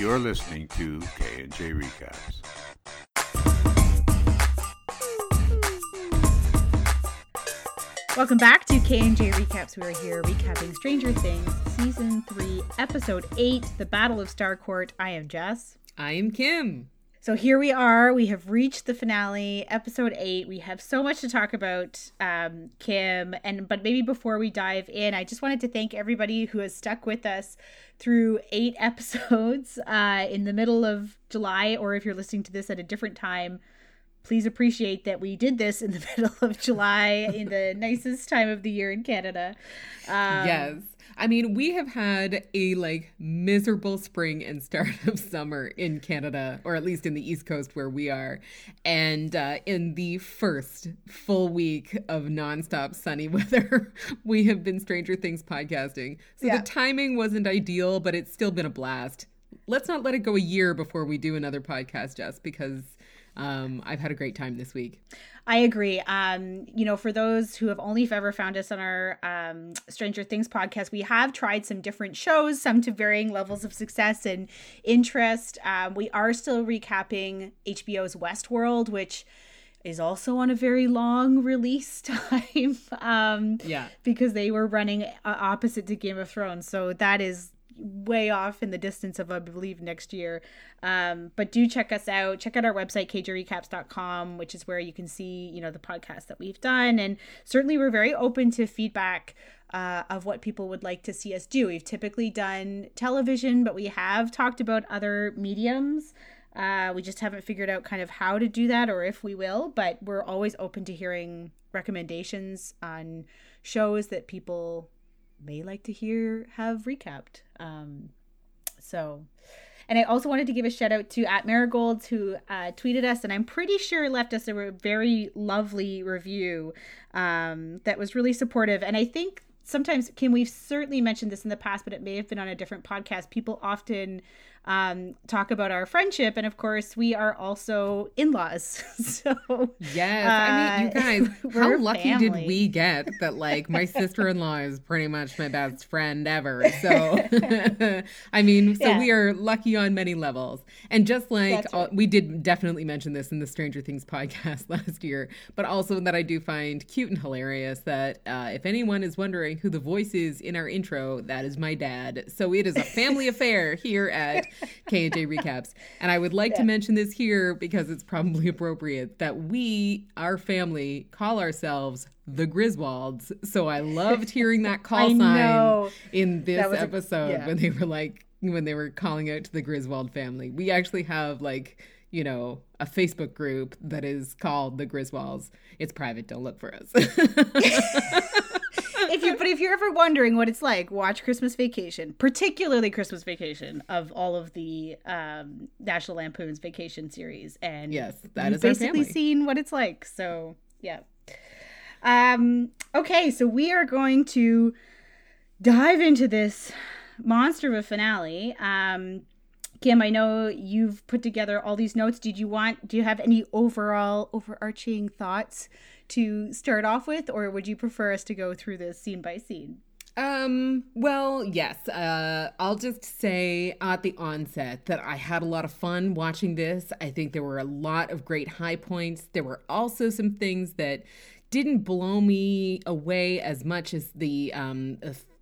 You're listening to K&J Recaps. Welcome back to K&J Recaps. We are here recapping Stranger Things Season 3, Episode 8, The Battle of Starcourt. I am Jess. I am Kim. So here we are. We have reached the finale, episode eight. We have so much to talk about, um, Kim. And but maybe before we dive in, I just wanted to thank everybody who has stuck with us through eight episodes uh, in the middle of July, or if you're listening to this at a different time. Please appreciate that we did this in the middle of July in the nicest time of the year in Canada. Um, yes. I mean, we have had a like miserable spring and start of summer in Canada, or at least in the East Coast where we are. And uh, in the first full week of nonstop sunny weather, we have been Stranger Things podcasting. So yeah. the timing wasn't ideal, but it's still been a blast. Let's not let it go a year before we do another podcast, Jess, because um, I've had a great time this week. I agree. Um, you know, for those who have only ever found us on our um, Stranger Things podcast, we have tried some different shows, some to varying levels of success and interest. Um, we are still recapping HBO's Westworld, which is also on a very long release time. um, yeah, because they were running uh, opposite to Game of Thrones, so that is way off in the distance of I believe next year. Um, but do check us out. Check out our website kjrecaps.com, which is where you can see you know the podcast that we've done, and certainly we're very open to feedback. Uh, of what people would like to see us do. We've typically done television, but we have talked about other mediums. Uh, we just haven't figured out kind of how to do that or if we will, but we're always open to hearing recommendations on shows that people may like to hear have recapped. Um, so, and I also wanted to give a shout out to at Marigolds who uh, tweeted us, and I'm pretty sure left us a very lovely review um, that was really supportive. And I think sometimes, Kim, we've certainly mentioned this in the past, but it may have been on a different podcast. People often um, talk about our friendship, and of course, we are also in-laws. so yes, uh, I mean, you uh, guys, how lucky family. did we get that? Like, my sister-in-law is pretty much my best friend ever. So, I mean, so yeah. we are lucky on many levels. And just like right. we did definitely mention this in the Stranger Things podcast last year, but also that I do find cute and hilarious that uh, if anyone is wondering who the voice is in our intro, that is my dad. So it is a family affair here at K&J Recaps. And I would like yeah. to mention this here because it's probably appropriate that we, our family, call ourselves the Griswolds. So I loved hearing that call sign know. in this episode a, yeah. when they were like, when they were calling out to the Griswold family. We actually have like, you know, a Facebook group that is called the Griswolds. It's private. Don't look for us. if you but if you're ever wondering what it's like, watch Christmas Vacation, particularly Christmas Vacation of all of the um, National Lampoon's Vacation series, and yes, that is basically seen what it's like. So yeah. Um. Okay, so we are going to dive into this monster of a finale. Um. Kim, I know you've put together all these notes. Did you want, do you have any overall overarching thoughts to start off with, or would you prefer us to go through this scene by scene? Um, well, yes. Uh, I'll just say at the onset that I had a lot of fun watching this. I think there were a lot of great high points. There were also some things that didn't blow me away as much as the um,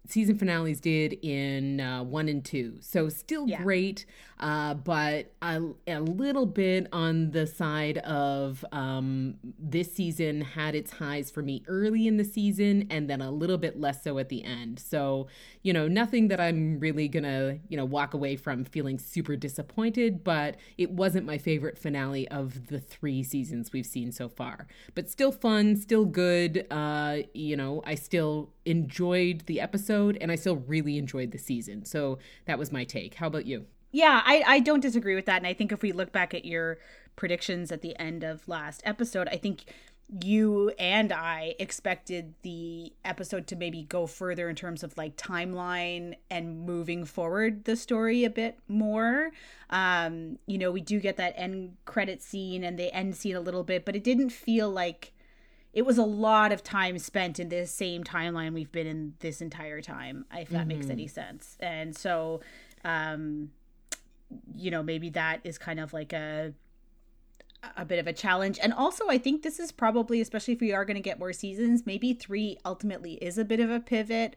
season finales did in uh, one and two. So still yeah. great uh, but a, a, little bit on the side of um, this season had its highs for me early in the season and then a little bit less so at the end. So, you know, nothing that I'm really gonna, you know, walk away from feeling super disappointed, but it wasn't my favorite finale of the three seasons we've seen so far. But still fun, still good. Uh, you know, I still enjoyed the episode and I still really enjoyed the season. So that was my take. How about you? Yeah, I, I don't disagree with that. And I think if we look back at your predictions at the end of last episode, I think you and I expected the episode to maybe go further in terms of like timeline and moving forward the story a bit more. Um, you know, we do get that end credit scene and the end scene a little bit, but it didn't feel like it was a lot of time spent in this same timeline we've been in this entire time, if that mm-hmm. makes any sense. And so um you know, maybe that is kind of like a a bit of a challenge. And also, I think this is probably, especially if we are going to get more seasons, maybe three ultimately is a bit of a pivot.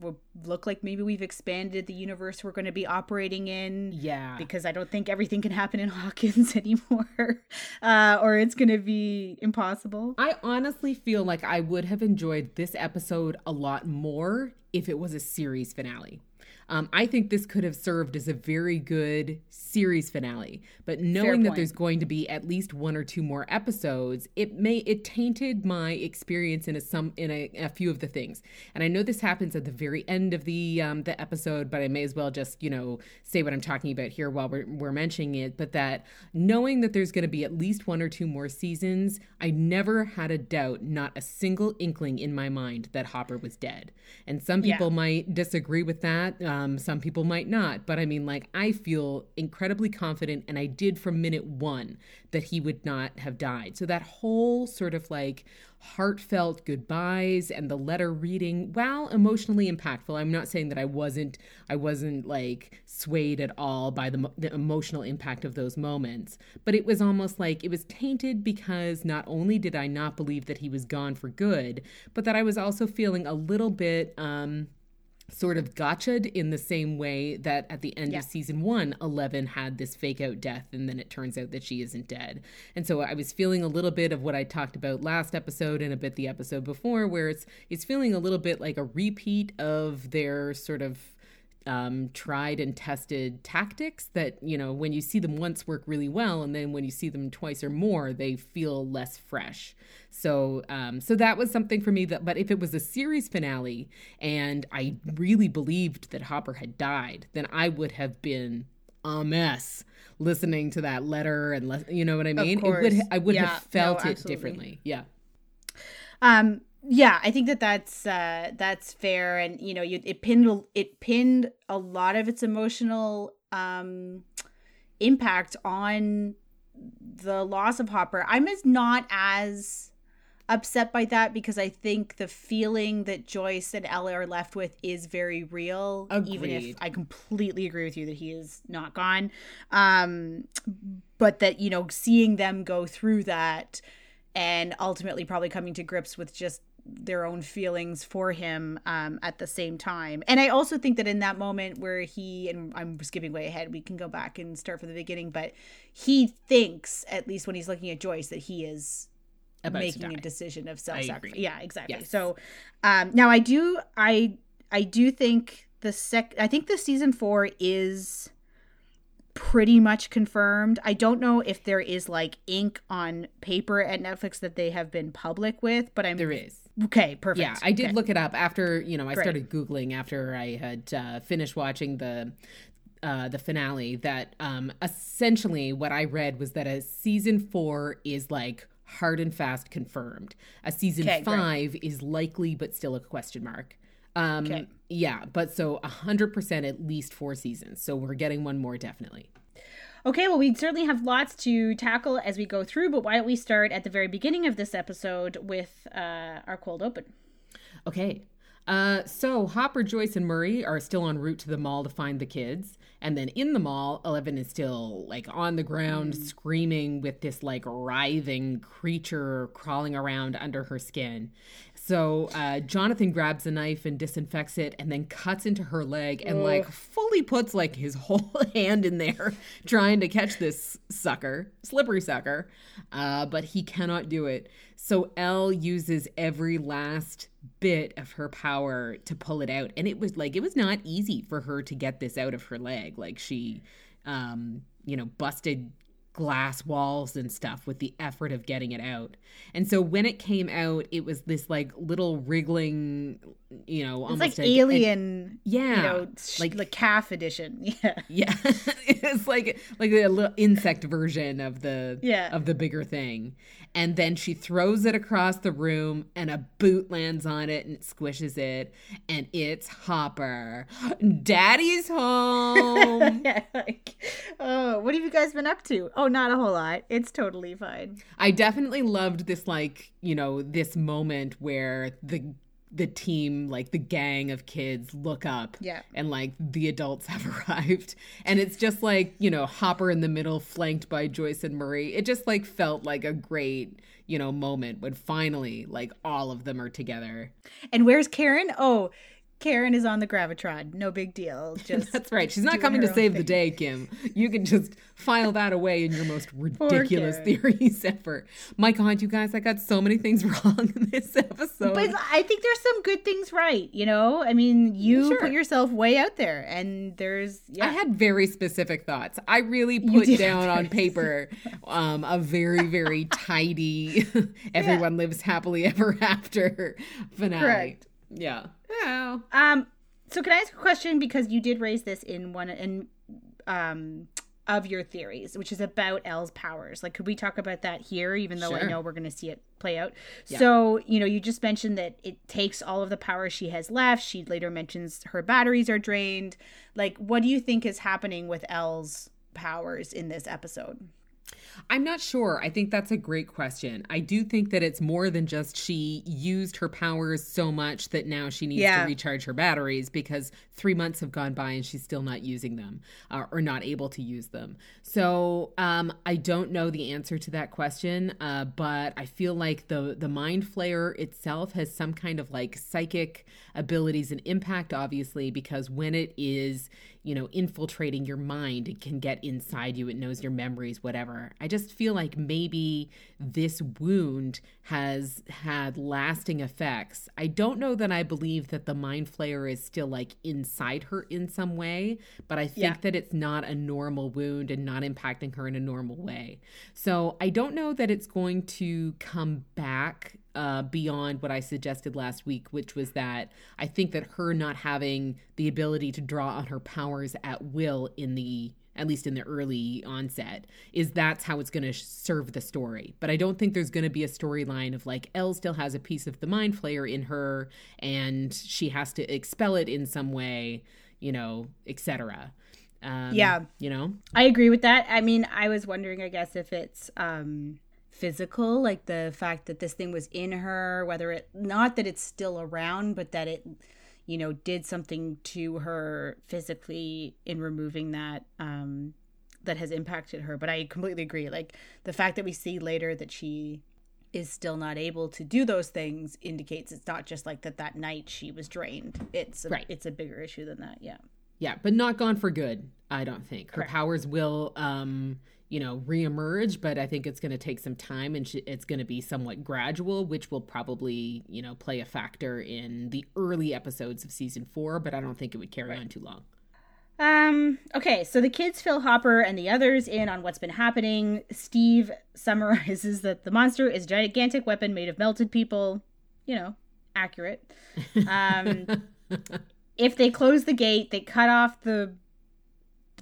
Will look like maybe we've expanded the universe we're going to be operating in. Yeah. Because I don't think everything can happen in Hawkins anymore, uh, or it's going to be impossible. I honestly feel like I would have enjoyed this episode a lot more if it was a series finale. Um, I think this could have served as a very good series finale. But knowing that there's going to be at least one or two more episodes, it may it tainted my experience in a some in a, a few of the things. And I know this happens at the very end of the um, the episode, but I may as well just you know say what I'm talking about here while we're we're mentioning it. But that knowing that there's going to be at least one or two more seasons, I never had a doubt, not a single inkling in my mind that Hopper was dead. And some people yeah. might disagree with that. Um, um, some people might not, but I mean, like, I feel incredibly confident, and I did from minute one that he would not have died. So that whole sort of like heartfelt goodbyes and the letter reading, while emotionally impactful, I'm not saying that I wasn't, I wasn't like swayed at all by the, the emotional impact of those moments, but it was almost like it was tainted because not only did I not believe that he was gone for good, but that I was also feeling a little bit, um, sort of gotcha'd in the same way that at the end yeah. of season one, Eleven had this fake out death, and then it turns out that she isn't dead. And so I was feeling a little bit of what I talked about last episode and a bit the episode before, where it's it's feeling a little bit like a repeat of their sort of um, tried and tested tactics that you know when you see them once work really well and then when you see them twice or more they feel less fresh. So um, so that was something for me that but if it was a series finale and i really believed that hopper had died then i would have been a mess listening to that letter and le- you know what i mean? It would i would yeah, have felt no, it differently. Yeah. Um yeah i think that that's uh that's fair and you know you, it pinned it pinned a lot of its emotional um impact on the loss of hopper i'm as not as upset by that because i think the feeling that joyce and ella are left with is very real Agreed. even if i completely agree with you that he is not gone um but that you know seeing them go through that and ultimately probably coming to grips with just their own feelings for him um, at the same time. And I also think that in that moment where he, and I'm skipping way ahead, we can go back and start from the beginning, but he thinks, at least when he's looking at Joyce, that he is About making a decision of self sacrifice. Yeah, exactly. Yes. So um, now I do, I, I do think the sec, I think the season four is pretty much confirmed. I don't know if there is like ink on paper at Netflix that they have been public with, but I'm there is. Okay, perfect. Yeah, I did okay. look it up after you know I Great. started googling after I had uh, finished watching the uh, the finale. That um, essentially what I read was that a season four is like hard and fast confirmed. A season okay, five great. is likely but still a question mark. Um, okay. Yeah, but so a hundred percent at least four seasons. So we're getting one more definitely. Okay, well, we certainly have lots to tackle as we go through, but why don't we start at the very beginning of this episode with uh, our cold open? Okay. Uh, so Hopper, Joyce, and Murray are still en route to the mall to find the kids. And then in the mall, Eleven is still like on the ground mm. screaming with this like writhing creature crawling around under her skin. So uh, Jonathan grabs a knife and disinfects it, and then cuts into her leg and like fully puts like his whole hand in there, trying to catch this sucker, slippery sucker. Uh, but he cannot do it. So El uses every last bit of her power to pull it out, and it was like it was not easy for her to get this out of her leg. Like she, um, you know, busted glass walls and stuff with the effort of getting it out. And so when it came out, it was this like little wriggling, you know, it's almost like alien, yeah, you know, like the calf edition. Yeah, yeah, it's like like a little insect version of the yeah. of the bigger thing. And then she throws it across the room and a boot lands on it and it squishes it and it's hopper. Daddy's home. Yeah, like, oh what have you guys been up to? Oh not a whole lot. It's totally fine. I definitely loved this like you know this moment where the the team, like the gang of kids, look up. Yeah. And like the adults have arrived. And it's just like, you know, Hopper in the middle, flanked by Joyce and Murray. It just like felt like a great, you know, moment when finally like all of them are together. And where's Karen? Oh, Karen is on the gravitron. No big deal. Just That's right. She's not coming to save the day, Kim. You can just file that away in your most ridiculous theories ever. My God, you guys, I got so many things wrong in this episode. But I think there's some good things right, you know? I mean, you Sure. put yourself way out there and there's yeah. I had very specific thoughts. I really put down on paper um, a very, very tidy, everyone lives happily ever after finale. Correct. Yeah. Yeah. Um so can I ask a question because you did raise this in one in um of your theories, which is about Elle's powers. Like could we talk about that here even though I know we're going to see it play out. So, you know, you just mentioned that it takes all of the power she has left. She later mentions her batteries are drained. Like what do you think is happening with Elle's powers in this episode? I'm not sure. I think that's a great question. I do think that it's more than just she used her powers so much that now she needs Yeah. to recharge her batteries because three months have gone by and she's still not using them uh, or not able to use them. So um, I don't know the answer to that question, uh, but I feel like the the mind flayer itself has some kind of like psychic abilities and impact, obviously, because when it is you know, infiltrating your mind. It can get inside you. It knows your memories, whatever. I just feel like maybe this wound has had lasting effects. I don't know that I believe that the mind flayer is still like inside her in some way, but I think Yeah. that it's not a normal wound and not impacting her in a normal way. So I don't know that it's going to come back uh, beyond what I suggested last week, which was that I think that her not having the ability to draw on her powers at will in the at least in the early onset is that's how it's going to serve the story but i don't think there's going to be a storyline of like elle still has a piece of the mind flayer in her and she has to expel it in some way you know etc um, Yeah. you know I agree with that. I mean, I was wondering, I guess, if it's um physical, like the fact that this thing was in her, whether it not that it's still around, but that it, you know, did something to her physically in removing that um that has impacted her. But I completely agree. Like the fact that we see later that she is still not able to do those things indicates it's not just like that that night she was drained. It's a, Right. it's a bigger issue than that. Yeah. Yeah, but not gone for good, I don't think. Her Correct. powers will um, you know, reemerge, but I think it's going to take some time and sh- it's going to be somewhat gradual, which will probably, you know, play a factor in the early episodes of season 4, but I don't think it would carry on too long. Um, okay, so the kids fill Hopper and the others in on what's been happening. Steve summarizes that the monster is a gigantic weapon made of melted people. You know, accurate. Um, if they close the gate, they cut off the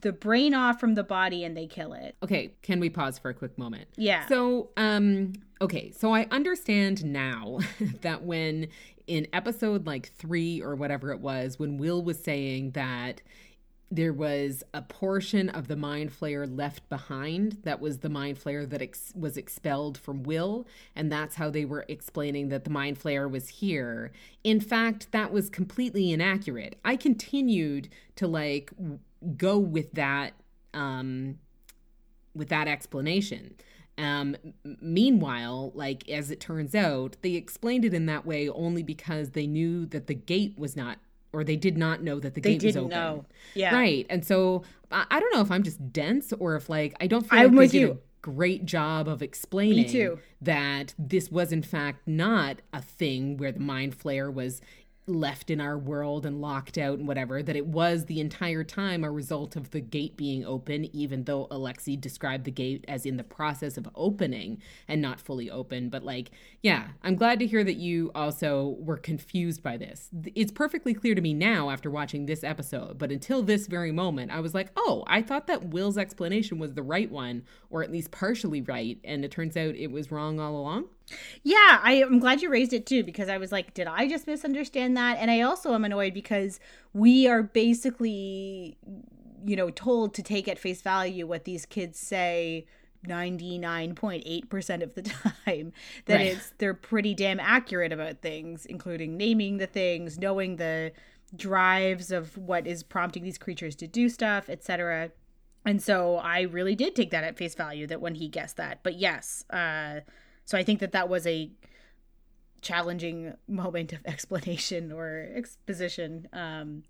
the brain off from the body and they kill it. Okay, can we pause for a quick moment? Yeah. So, um, okay, so I understand now that when in episode like three or whatever it was, when Will was saying that there was a portion of the mind flayer left behind that was the mind flayer that ex- was expelled from Will, and that's how they were explaining that the mind flayer was here. In fact, that was completely inaccurate. I continued to like w- go with that um with that explanation. Um, meanwhile, like as it turns out, they explained it in that way only because they knew that the gate was not, or they did not know that the they gate was didn't open. know. Yeah. Right. And so I, I don't know if I'm just dense or if like I don't feel I'm like they with did you. a great job of explaining that this was in fact not a thing where the mind flayer was left in our world and locked out and whatever that it was the entire time a result of the gate being open even though alexi described the gate as in the process of opening and not fully open. But like yeah i'm glad to hear that you also were confused by this. It's perfectly clear to me now after watching this episode but until this very moment i was like oh i thought that will's explanation was the right one or at least partially right and it turns out it was wrong all along Yeah, I, I'm glad you raised it too because I was like, did I just misunderstand that? And I also am annoyed because we are basically, you know, told to take at face value what these kids say 99.8% of the time that Right. it's they're pretty damn accurate about things including naming the things knowing the drives of what is prompting these creatures to do stuff etc and so i really did take that at face value that when he guessed that but yes uh so i think that that was a challenging moment of explanation or exposition um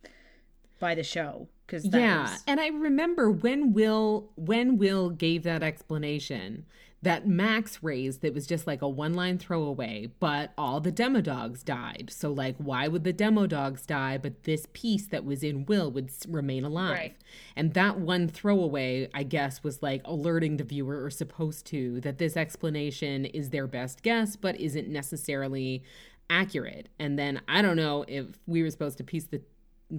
by the show because yeah and i remember when will when will gave that explanation that max raised that was just like a one line throwaway but all the demo dogs died. So like why would the demo dogs die but this piece that was in will would remain alive? Right. and that one throwaway i guess was like alerting the viewer or supposed to that this explanation is their best guess but isn't necessarily accurate. And then i don't know if we were supposed to piece the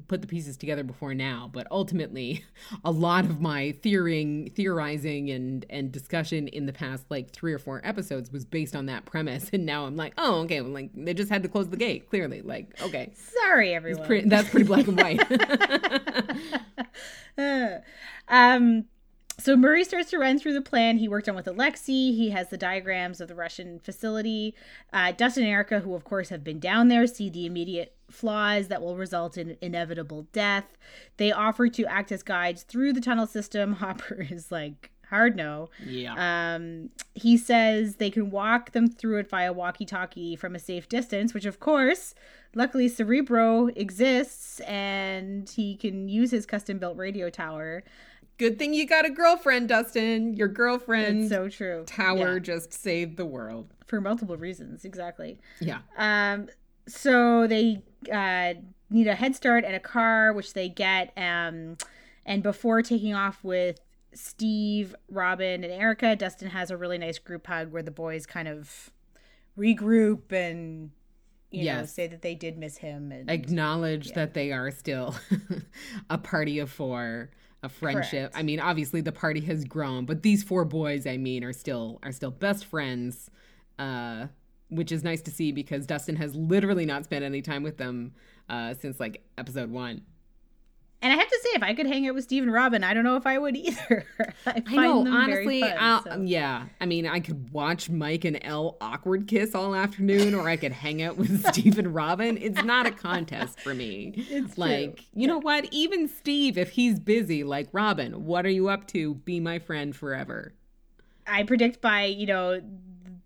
put the pieces together before now but ultimately a lot of my theorying theorizing and and discussion in the past like three or four episodes was based on that premise. And now i'm like oh okay like they just had to close the gate clearly like okay. Sorry everyone. Pre- that's pretty black and white. Um so Murray starts to run through the plan he worked on with Alexi. He has the diagrams of the Russian facility. Uh, Dustin and Erica, who of course have been down there, see the immediate flaws that will result in inevitable death. They offer to act as guides through the tunnel system. Hopper is like, hard no. yeah Um, he says they can walk them through it via walkie talkie from a safe distance, which, of course, luckily Cerebro exists and he can use his custom built radio tower. Good thing you got a girlfriend dustin your girlfriend It's so true. tower Yeah, just saved the world for multiple reasons, exactly. yeah Um, so they uh, need a head start and a car, which they get. Um, and before taking off with Steve, Robin, and Erica, Dustin has a really nice group hug where the boys kind of regroup and you know say that they did miss him. And acknowledge that they are still a party of four a friendship Correct. i mean obviously the party has grown but these four boys i mean are still are still best friends uh which is nice to see because dustin has literally not spent any time with them uh since like episode one and I have to say, if I could hang out with Steve and Robin, I don't know if I would either. I, I know, honestly. fun, so. Yeah, I mean, I could watch Mike and Elle awkward kiss all afternoon, or I could hang out with Steve and Robin. It's not a contest for me. It's like, true. you know what? Even Steve, if he's busy, like Robin, what are you up to? Be my friend forever. I predict by you know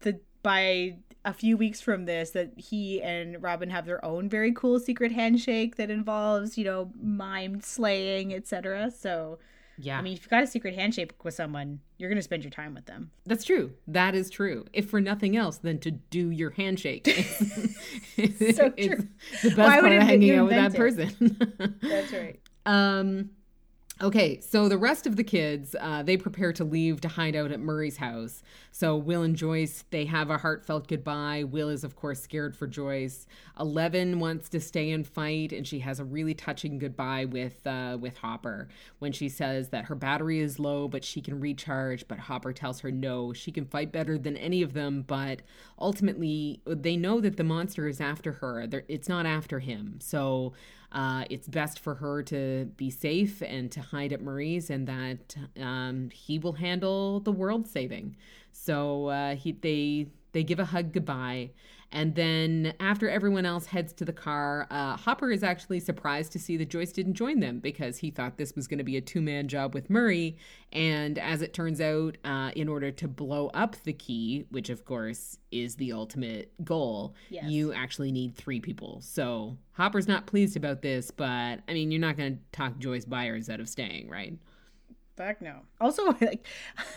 the by a few weeks from this that he and Robin have their own very cool secret handshake that involves you know mimed slaying etc. So Yeah, I mean, if you've got a secret handshake with someone, you're gonna spend your time with them. that's true. That is true. If for nothing else than to do your handshake. So it's true. the best Why part would of hanging out with that person. That's right. Um, okay, so the rest of the kids, uh, they prepare to leave to hide out at Murray's house. So Will and Joyce, they have a heartfelt goodbye. Will is, of course, scared for Joyce. Eleven wants to stay and fight, and she has a really touching goodbye with uh, with Hopper when she says that her battery is low, but she can recharge. But Hopper tells her no, she can fight better than any of them. But ultimately, they know that the monster is after her. They're, it's not after him. So uh, it's best for her to be safe and to hide at Murray's, and that um, he will handle the world saving. So uh, he they they give a hug goodbye, and then after everyone else heads to the car, uh, Hopper is actually surprised to see that Joyce didn't join them because he thought this was going to be a two man job with Murray. And as it turns out, uh, in order to blow up the key, which of course is the ultimate goal, Yes. you actually need three people. So Hopper's not pleased about this, but I mean, you're not going to talk Joyce Byers out of staying, right? Fuck no. Also, like,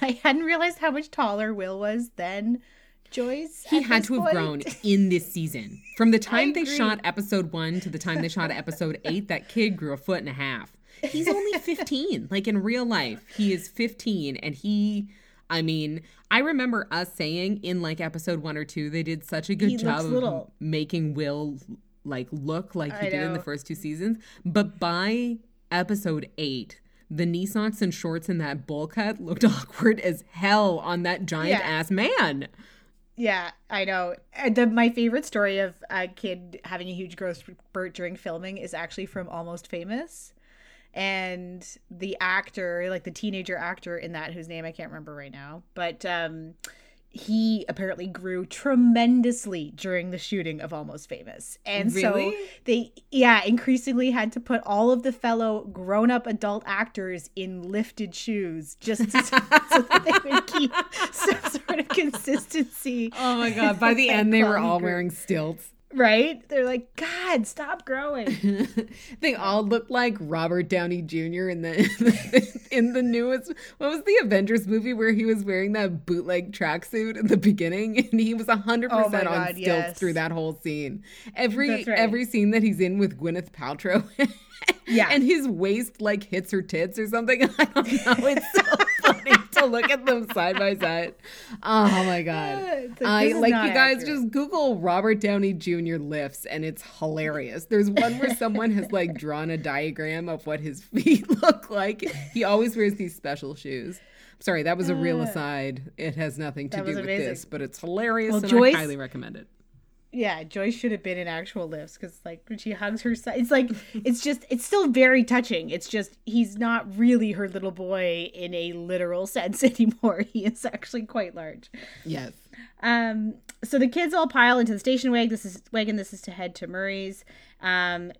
I hadn't realized how much taller Will was than Joyce. He had to have point. grown in this season. From the time they shot episode one to the time they shot episode eight, that kid grew a foot and a half. He's only 15. like in real life, he is 15. And he, I mean, I remember us saying in like episode one or two, they did such a good He job of little. making Will like look like he I did in the first two seasons. But by episode eight, the knee socks and shorts and that bowl cut looked awkward as hell on that giant Yeah. ass man. Yeah, I know. And The, my favorite story of a kid having a huge growth spurt during filming is actually from Almost Famous. and the actor, like the teenager actor in that, whose name I can't remember right now, but um, he apparently grew tremendously during the shooting of Almost Famous. And Really? so they, yeah, increasingly had to put all of the fellow grown up adult actors in lifted shoes just to, so that they would keep of consistency. Oh my god! By the end, they were all wearing stilts. Right? They're like, God, stop growing. they all look like Robert Downey Jr. in the in the newest. What was the Avengers movie where he was wearing that bootleg tracksuit in the beginning, and he was hundred Oh percent on stilts yes. through that whole scene. Every right. every scene that he's in with Gwyneth Paltrow. Yeah. and his waist like hits her tits or something. I don't know. It's so to look at them side by side. Oh my god! Like, I like you guys accurate. just Google Robert Downey Jr. lifts and it's hilarious. There's one where someone has like drawn a diagram of what his feet look like. He always wears these special shoes. Sorry, that was a real Uh, aside. It has nothing to do with amazing. this, but it's hilarious Well, and Joyce- I highly recommend it. Yeah, Joyce should have been in actual lifts because, like, when she hugs her son, it's like, it's just, it's still very touching. It's just, he's not really her little boy in a literal sense anymore. He is actually quite large. Yes. Um, so the kids all pile into the station wagon. This is wagon. This is to head to Murray's. Um,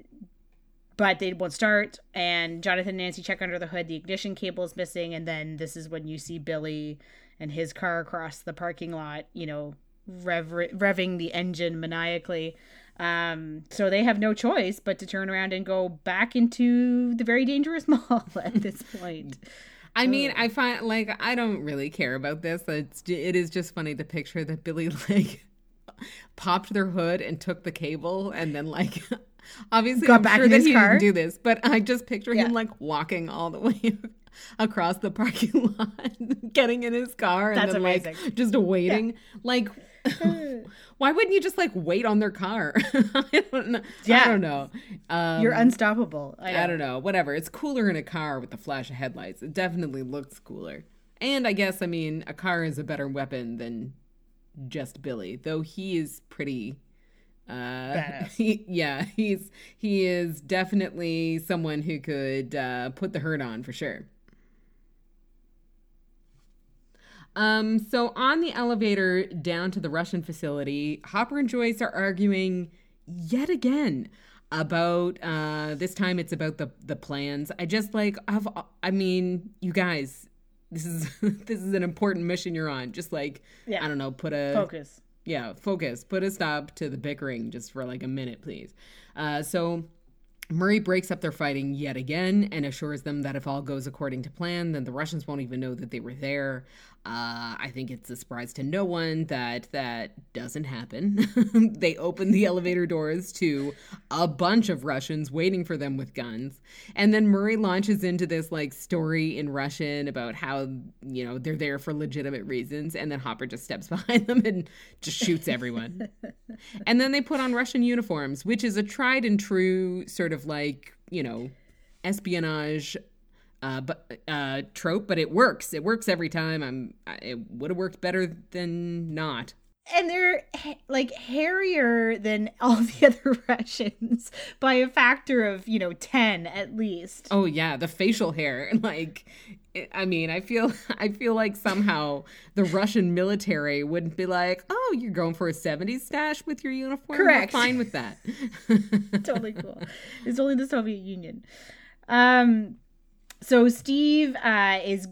but they won't start. And Jonathan and Nancy check under the hood. The ignition cable is missing. And then this is when you see Billy and his car across the parking lot. You know, rev- revving the engine maniacally. Um, so they have no choice but to turn around and go back into the very dangerous mall at this point. I mean, I find like I don't really care about this. It's it is just funny the picture that Billy like popped their hood and took the cable and then like obviously Got I'm back sure in that his he car. didn't do this, but I just picture Yeah. him like walking all the way across the parking lot, getting in his car and That's then amazing. like just waiting. Like why wouldn't you just like wait on their car? I don't know. I don't know. Um, You're unstoppable. I. I don't know. Whatever. It's cooler in a car with the flash of headlights. It definitely looks cooler. And I guess I mean a car is a better weapon than just Billy, though he is pretty. Uh, he, yeah, he's he is definitely someone who could uh, put the hurt on for sure. Um, so on the elevator down to the Russian facility, Hopper and Joyce are arguing yet again about uh this time it's about the the plans. I just like have I mean, you guys, this is this is an important mission you're on. Just like Yeah. I don't know, put a Focus. yeah, focus. Put a stop to the bickering just for like a minute, please. Uh, so Murray breaks up their fighting yet again and assures them that if all goes according to plan, then the Russians won't even know that they were there. Uh, I think it's a surprise to no one that that doesn't happen. they open the elevator doors to a bunch of Russians waiting for them with guns. And then Murray launches into this like story in Russian about how, you know, they're there for legitimate reasons. And then Hopper just steps behind them and just shoots everyone. and then they put on Russian uniforms, which is a tried and true sort of like, you know, espionage uh, but uh, trope, but it works. It works every time. I'm. It would have worked better than not. and they're ha- like hairier than all the other Russians by a factor of you know ten at least. Oh yeah, the facial hair. Like, I mean, I feel, I feel like somehow the Russian military wouldn't be like, "Oh, you're going for a '70s stash with your uniform." We're Correct. fine with that. totally cool. It's only the Soviet Union. Um, so Steve uh, is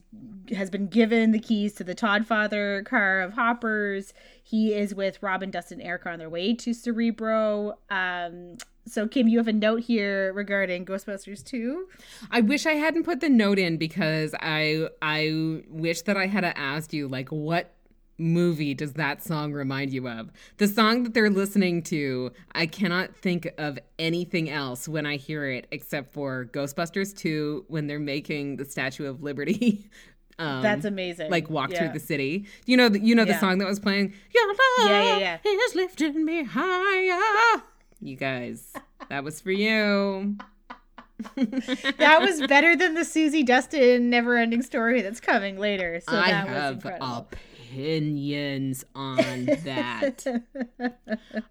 has been given the keys to the Todd Father car of Hoppers. He is with Robin, Dustin, Erica on their way to Cerebro. Um, so Kim, you have a note here regarding Ghostbusters 2. I wish I hadn't put the note in because I, I wish that I had asked you like what movie does that song remind you of? The song that they're listening to, I cannot think of anything else when I hear it except for Ghostbusters 2 when they're making the Statue of Liberty. Um, That's amazing. like walk Yeah. through the city. You know, the, you know the song that was playing. Your love Yeah, yeah, is lifting me higher. You guys, that was for you. that was better than the Susie Dustin never ending story that's coming later. So I that was incredible. a opinions on that. okay,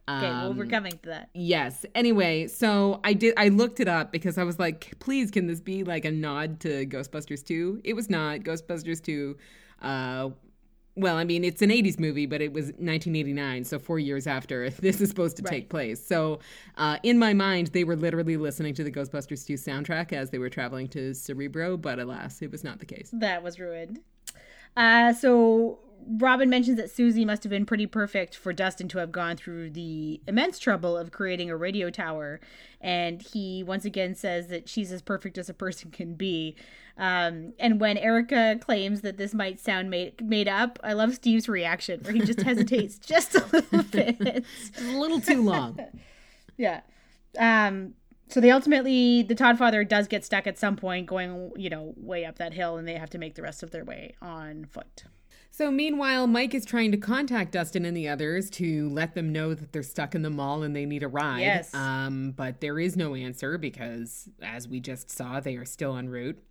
well, we're Um, coming to that. Yes. Anyway, so I did I looked it up because I was like, please can this be like a nod to Ghostbusters 2? It was not. Ghostbusters 2 uh well, I mean, it's an 80s movie, but it was 1989, so 4 years after this is supposed to Right. take place. So, uh in my mind, they were literally listening to the Ghostbusters 2 soundtrack as they were traveling to Cerebro, but alas, it was not the case. That was ruined. Uh, so Robin mentions that Susie must have been pretty perfect for Dustin to have gone through the immense trouble of creating a radio tower. And he once again says that she's as perfect as a person can be. Um, and when Erica claims that this might sound made, made up, I love Steve's reaction where he just hesitates just a little bit. A little too long. Yeah. Um so they ultimately the Todd father does get stuck at some point going, you know, way up that hill and they have to make the rest of their way on foot. So meanwhile, Mike is trying to contact Dustin and the others to let them know that they're stuck in the mall and they need a ride. Yes. Um, but there is no answer because, as we just saw, they are still en route.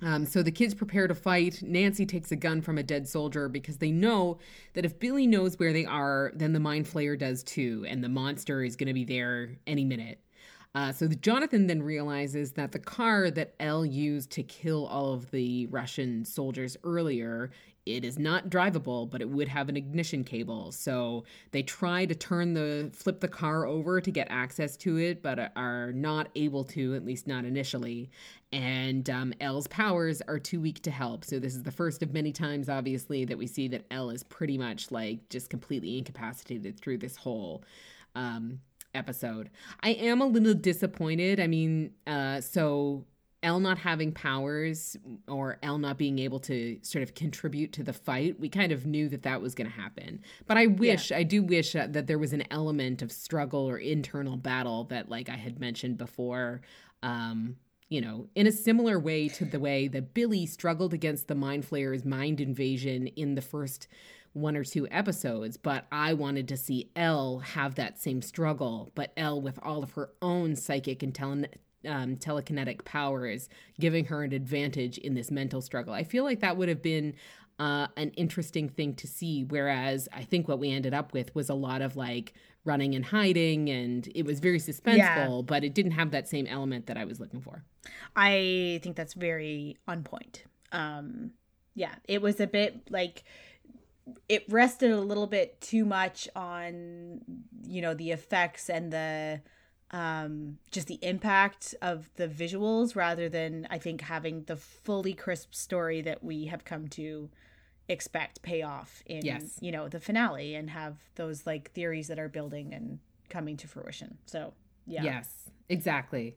Um, so the kids prepare to fight. Nancy takes a gun from a dead soldier because they know that if Billy knows where they are, then the mind flayer does too, and the monster is going to be there any minute. Uh, so the, Jonathan then realizes that the car that Elle used to kill all of the Russian soldiers earlier, it is not drivable, but it would have an ignition cable. So they try to turn the flip the car over to get access to it, but are not able to, at least not initially. And um, powers are too weak to help. So this is the first of many times, obviously, that we see that Elle is pretty much like just completely incapacitated through this whole. Um, episode. I am a little disappointed. I mean, uh, so Elle not having powers or Elle not being able to sort of contribute to the fight, we kind of knew that that was going to happen. But I wish, I do wish uh, that there was an element of struggle or internal battle that, like I had mentioned before, um, you know, in a similar way to the way that Billy struggled against the Mind Flayer's mind invasion in the first one or two episodes, but I wanted to see Elle have that same struggle, but Elle with all of her own psychic and tele- um, telekinetic powers, giving her an advantage in this mental struggle. I feel like that would have been uh, an interesting thing to see, whereas I think what we ended up with was a lot of like running and hiding, and it was very suspenseful, Yeah. but it didn't have that same element that I was looking for. I think that's very on point. Um, yeah, it was a bit like it rested a little bit too much on you know the effects and the um just the impact of the visuals rather than I think having the fully crisp story that we have come to expect pay off in Yes. you know the finale and have those like theories that are building and coming to fruition. So yeah. Yes, exactly.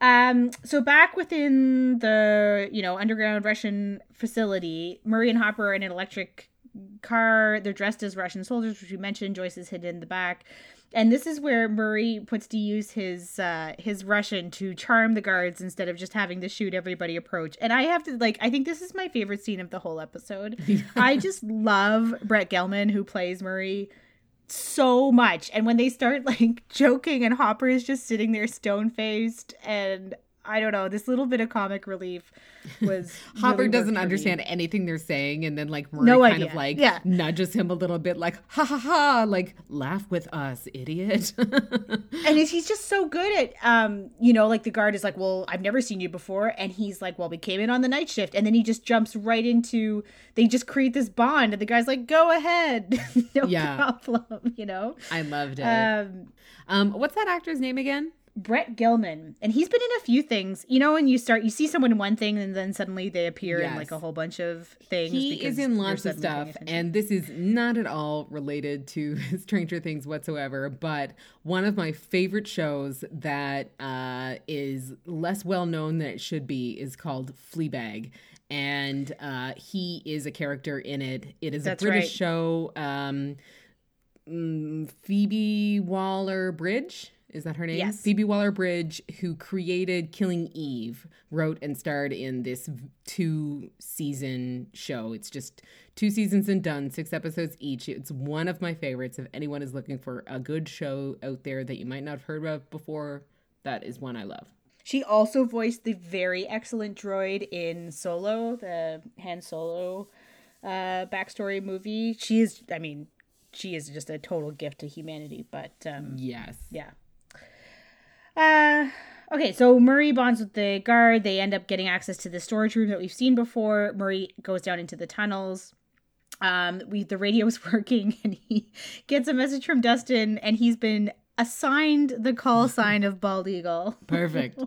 Um, so back within the, you know, underground Russian facility, Murray and Hopper are in an electric car. They're dressed as Russian soldiers, which we mentioned. Joyce is hidden in the back. And this is where Murray puts to use his uh his Russian to charm the guards instead of just having to shoot everybody approach. And I have to like I think this is my favorite scene of the whole episode. I just love Brett Gelman who plays Murray so much. And when they start like joking and Hopper is just sitting there stone faced and I don't know, this little bit of comic relief was Hopper really doesn't for me. understand anything they're saying, and then like Murray No kind idea. of like Yeah. nudges him a little bit, like ha ha ha, like laugh with us, idiot. And he's he's just so good at um, you know, like the guard is like, Well, I've never seen you before and he's like, Well, we came in on the night shift and then he just jumps right into they just create this bond and the guy's like, Go ahead. no Yeah. problem, you know? I loved it. Um um, what's that actor's name again? Brett Gelman, and he's been in a few things. You know, when you start, you see someone in one thing, and then suddenly they appear in like a whole bunch of things. He is in lots of stuff, and this is not at all related to Stranger Things whatsoever. But one of my favorite shows that uh, is less well known than it should be is called Fleabag. And uh, he is a character in it. It is That's a British right. show. Um, mm, Phoebe Waller Bridge. Is that her name? Yes. Phoebe Waller Bridge, who created Killing Eve, wrote and starred in this two season show. It's just two seasons and done, six episodes each. It's one of my favorites. If anyone is looking for a good show out there that you might not have heard of before, that is one I love. She also voiced the very excellent droid in Solo, the Han Solo uh, backstory movie. She is, I mean, she is just a total gift to humanity. But um, Yes. yeah. Uh, okay, so Murray bonds with the guard. They end up getting access to the storage room that we've seen before. Murray goes down into the tunnels. Um, we the radio is working, and he gets a message from Dustin, and he's been assigned the call sign of bald eagle. Perfect.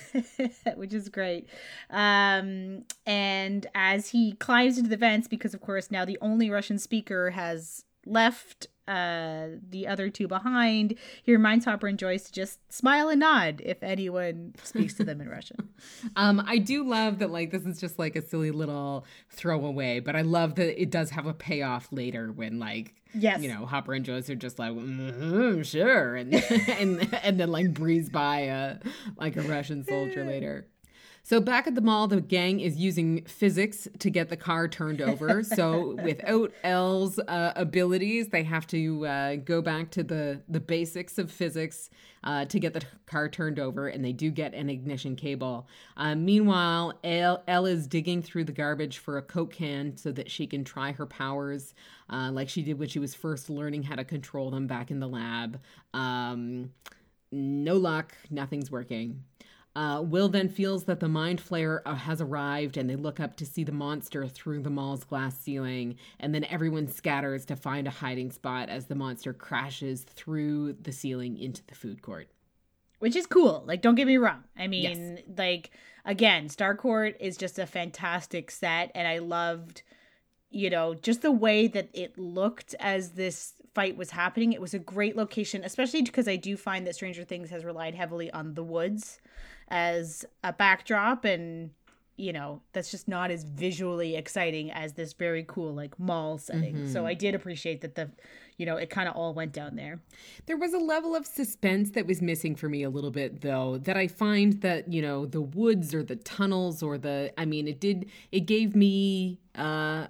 which is great. Um, and as he climbs into the vents, because of course now the only Russian speaker has left uh, the other two behind, he reminds Hopper and Joyce to just smile and nod if anyone speaks to them in Russian. Um, I do love that like this is just like a silly little throwaway, but I love that it does have a payoff later when like Yes. you know Hopper and Joyce are just like mm-hmm, sure and and and then like breeze by a like a Russian soldier later. So back at the mall, the gang is using physics to get the car turned over. So without El's uh, abilities, they have to uh, go back to the the basics of physics uh, to get the car turned over, and they do get an ignition cable. Uh, meanwhile, El, El is digging through the garbage for a Coke can so that she can try her powers, uh, like she did when she was first learning how to control them back in the lab. Um, no luck, nothing's working. Uh, Will then feels that the mind flayer uh, has arrived, and they look up to see the monster through the mall's glass ceiling. And then everyone scatters to find a hiding spot as the monster crashes through the ceiling into the food court. which is cool. Like, don't get me wrong. I mean, like again, Starcourt is just a fantastic set, and I loved, you know, just the way that it looked as this fight was happening. It was a great location, especially because I do find that Stranger Things has relied heavily on the woods as a backdrop, and you know, that's just not as visually exciting as this very cool like mall setting. So I did appreciate that the, you know, it kind of all went down there. There was a level of suspense that was missing for me a little bit, though, that I find that, you know, the woods or the tunnels or the, I mean, it did, it gave me, uh,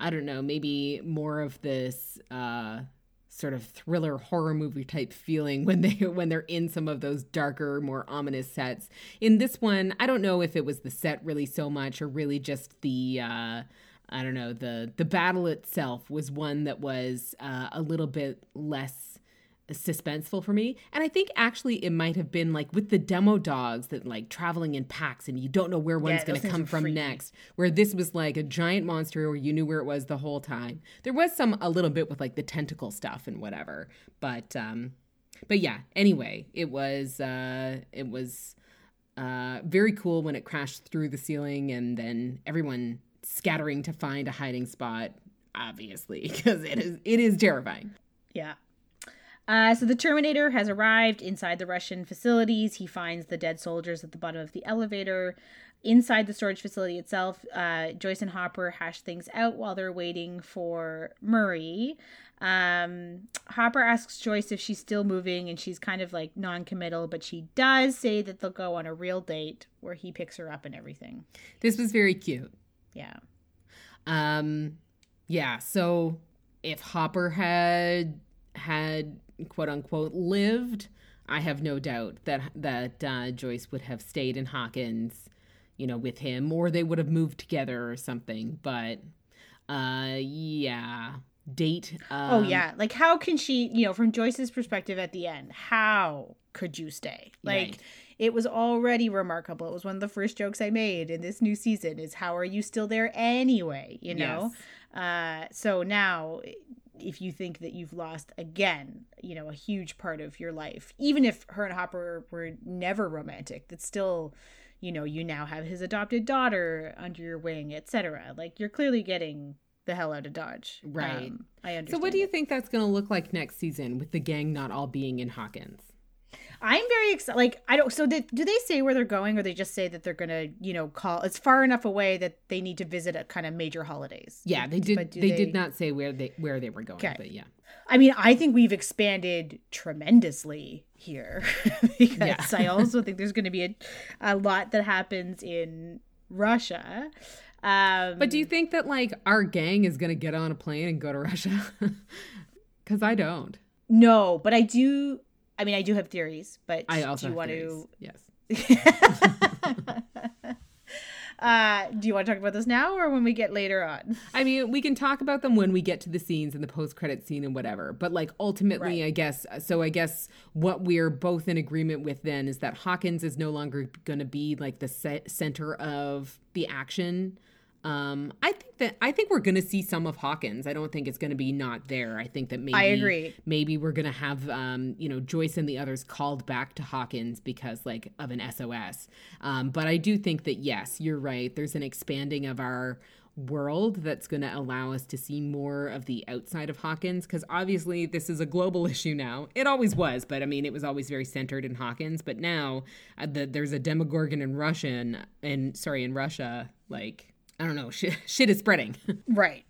I don't know, maybe more of this, uh, sort of thriller horror movie type feeling when they when they're in some of those darker more ominous sets. In this one i don't know if it was the set really so much or really just the uh i don't know the the battle itself was one that was uh, a little bit less suspenseful for me and i think actually it might have been like with the demo dogs that like traveling in packs and you don't know where one's those going to come from freaky. next where this was like a giant monster where you knew where it was the whole time there was some a little bit with like the tentacle stuff and whatever but um but yeah anyway it was uh it was uh very cool when it crashed through the ceiling and then everyone scattering to find a hiding spot obviously because it is it is terrifying Yeah. Uh, so the Terminator has arrived inside the Russian facilities. He finds the dead soldiers at the bottom of the elevator. Inside the storage facility itself, uh, Joyce and Hopper hash things out while they're waiting for Murray. Um, Hopper asks Joyce if she's still moving, and she's kind of like non committal, but she does say that they'll go on a real date where he picks her up and everything. this was very cute Yeah. Um, yeah. So if Hopper had had quote unquote lived, I have no doubt that that uh, Joyce would have stayed in Hawkins, you know, with him, or they would have moved together or something. But uh, yeah, date. Um, Oh yeah, like how can she, you know, from Joyce's perspective at the end, how could you stay? Like Right. it was already remarkable. It was one of the first jokes I made in this new season is how are you still there anyway, you know? Uh so now if you think that you've lost again, you know, a huge part of your life, even if her and Hopper were never romantic, that's still you know, you now have his adopted daughter under your wing, etc. Like you're clearly getting the hell out of Dodge. Right. Um, I understand. So what do you think that's going to look like next season with the gang not all being in Hawkins? I'm very excited. Like I don't. So they, do they say where they're going, or they just say that they're gonna, you know, call? It's far enough away that they need to visit at kind of major holidays. Yeah, they did. Do They, did not say where they where they were going, Okay. but yeah. I mean, I think we've expanded tremendously here because Yeah. I also think there's going to be a, a lot that happens in Russia. Um, But do you think that like our gang is going to get on a plane and go to Russia? Because I don't. no, but I do. I mean, I do have theories, but I also do you want theories. to Yes. Uh, do you want to talk about this now or when we get later on? I mean, we can talk about them when we get to the scenes and the post-credit scene and whatever. But like ultimately, Right. I guess so. I guess what we're both in agreement with then is that Hawkins is no longer going to be like the ce- center of the action. Um, I think that I think we're going to see some of Hawkins. I don't think it's going to be not there. I think that maybe I agree. maybe we're gonna have um, you know Joyce and the others called back to Hawkins because like of an SOS. Um, but I do think that yes, you're right. There's an expanding of our world that's going to allow us to see more of the outside of Hawkins because obviously this is a global issue now. It always was, but I mean it was always very centered in Hawkins. But now uh, the, there's a Demogorgon in Russian and sorry in Russia like. I don't know. Shit, shit is spreading. Right.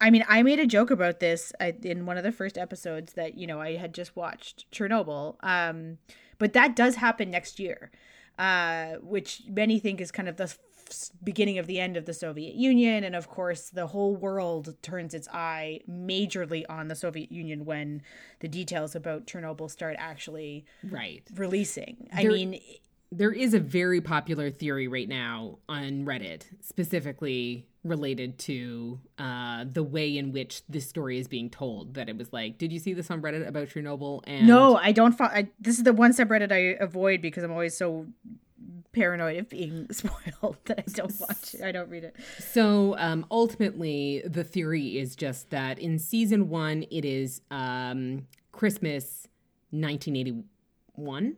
I mean, I made a joke about this uh, in one of the first episodes that, you know, I had just watched Chernobyl. Um, but that does happen next year, uh, which many think is kind of the beginning of the end of the Soviet Union. And of course, the whole world turns its eye majorly on the Soviet Union when the details about Chernobyl start actually right. releasing. I mean, There is a very popular theory right now on Reddit, specifically related to uh, the way in which this story is being told. That it was like, did you see this on Reddit about Chernobyl? And No, I don't. Fo- I, this is the one subreddit I avoid because I'm always so paranoid of being spoiled that I don't watch it. I don't read it. So um, ultimately, the theory is just that in season one, it is um, Christmas 1981.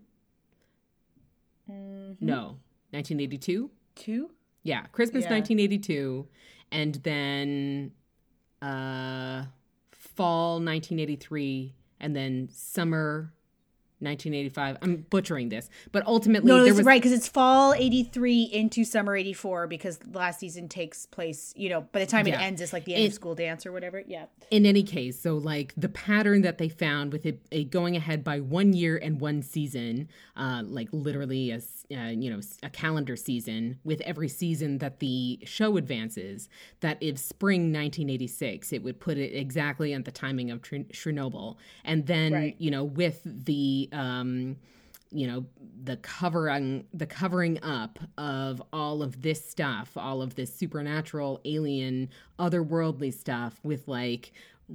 No, 1982. Two? Yeah, Christmas Yeah. 1982, and then uh, fall 1983, and then summer 1985. I'm butchering this, but ultimately No, there was right because it's fall '83 into summer '84 because last season takes place. You know, by the time Yeah. it ends, it's like the end It- of school dance or whatever. Yeah. in any case, so like the pattern that they found with it, it going ahead by one year and one season, uh, like literally a s- uh, you know a calendar season with every season that the show advances. That if spring 1986, it would put it exactly at the timing of Tr- Chernobyl, and then Right. you know with the um, you know the covering the covering up of all of this stuff all of this supernatural alien otherworldly stuff with like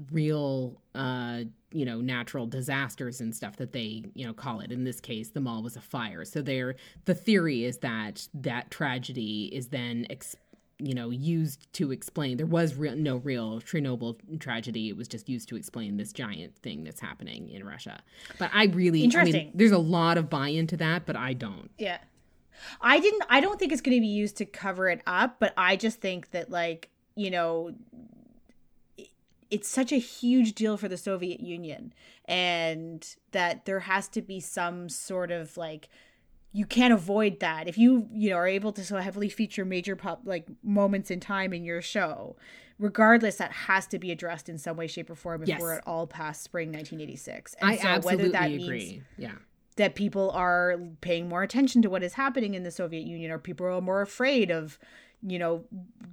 real uh you know natural disasters and stuff that they you know call it. In this case the mall was a fire. So there the theory is that that tragedy is then ex- you know used to explain there was real no real chernobyl tragedy. It was just used to explain this giant thing that's happening in russia. But i really I Interesting. mean, there's a lot of buy-in to that but i don't. Yeah. I didn't I don't think it's going to be used to cover it up, but I just think that like, you know, it's such a huge deal for the Soviet Union and that there has to be some sort of like you can't avoid that. If you, you know, are able to so heavily feature major pop like moments in time in your show, regardless that has to be addressed in some way shape or form if Yes. we're at all past spring 1986. And i so absolutely whether that agree means yeah that people are paying more attention to what is happening in the Soviet Union or people are more afraid of you know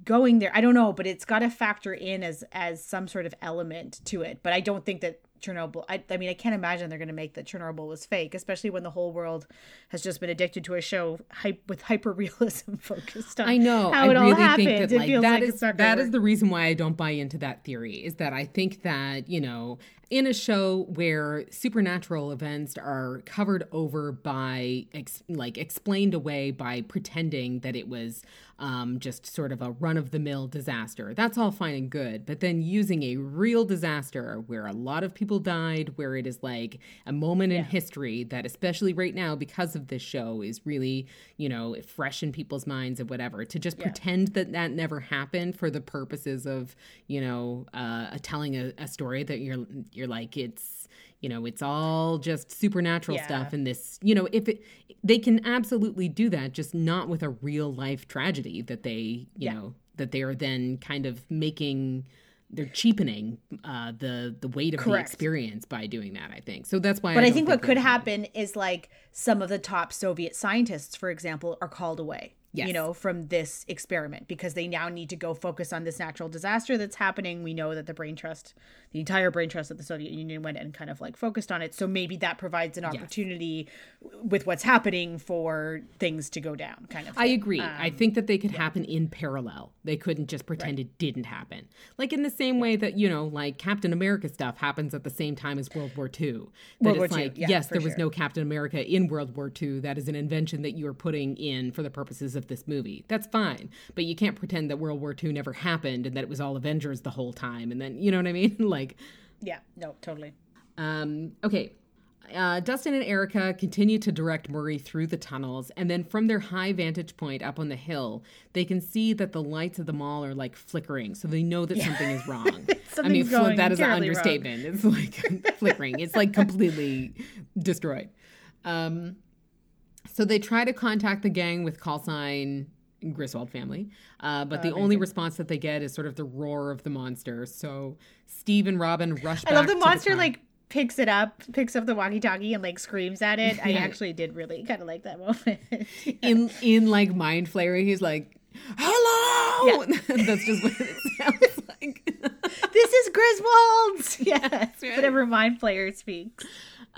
going there I don't know but it's got to factor in as as some sort of element to it but I don't think that Chernobyl I, I mean I can't imagine they're going to make that Chernobyl was fake especially when the whole world has just been addicted to a show hype with hyper realism focused on I know. how I it all happened think that it like feels that like is that the reason why I don't buy into that theory. Is that I think that you know in a show where supernatural events are covered over by ex- like explained away by pretending that it was um, just sort of a run of the mill disaster. That's all fine and good, but then using a real disaster where a lot of people died, where it is like a moment in history that, especially right now because of this show, is really you know fresh in people's minds and whatever. To just pretend that that never happened for the purposes of you know uh, telling a, a story that you're you're like it's you know it's all just supernatural Yeah. stuff and this you know if it they can absolutely do that just not with a real life tragedy that they you Yeah. know that they are then kind of making they're cheapening uh, the the weight of Correct. the experience by doing that. I think so. That's why. But I, don't think what could happen is like some of the top Soviet scientists, for example, are called away. Yes. you know, from this experiment because they now need to go focus on this natural disaster that's happening. We know that the brain trust, the entire brain trust of the Soviet Union went and kind of like focused on it. So maybe that provides an opportunity with what's happening for things to go down, kind of. I thing. agree. I um, think that they could happen in parallel. They couldn't just pretend it didn't happen. Like in the same way that, you know, like Captain America stuff happens at the same time as World War II. That World it's War II, like, yeah, yes, there was no Captain America in World War II. That is an invention that you are putting in for the purposes of this movie. That's fine. But you can't pretend that World War II never happened and that it was all Avengers the whole time. And then, you know what I mean? like, Yeah, no, totally. um, okay. Uh, Dustin and Erica continue to direct Murray through the tunnels, and then from their high vantage point up on the hill, they can see that the lights of the mall are like flickering, so they know that something is wrong. I mean, fl- that is an terribly wrong. understatement. It's like flickering. It's like completely destroyed. Um, so they try to contact the gang with call sign Griswold family, uh, but the only response that they get is sort of the roar of the monster. So Steve and Robin rush. I love the monster car. like picks it up, picks up the walkie-talkie, and like screams at it. I actually did really kind of like that moment. in in like mind flayer he's like hello that's just what it sounds like this is Griswold's. Yes, right. whatever mind flayer speaks.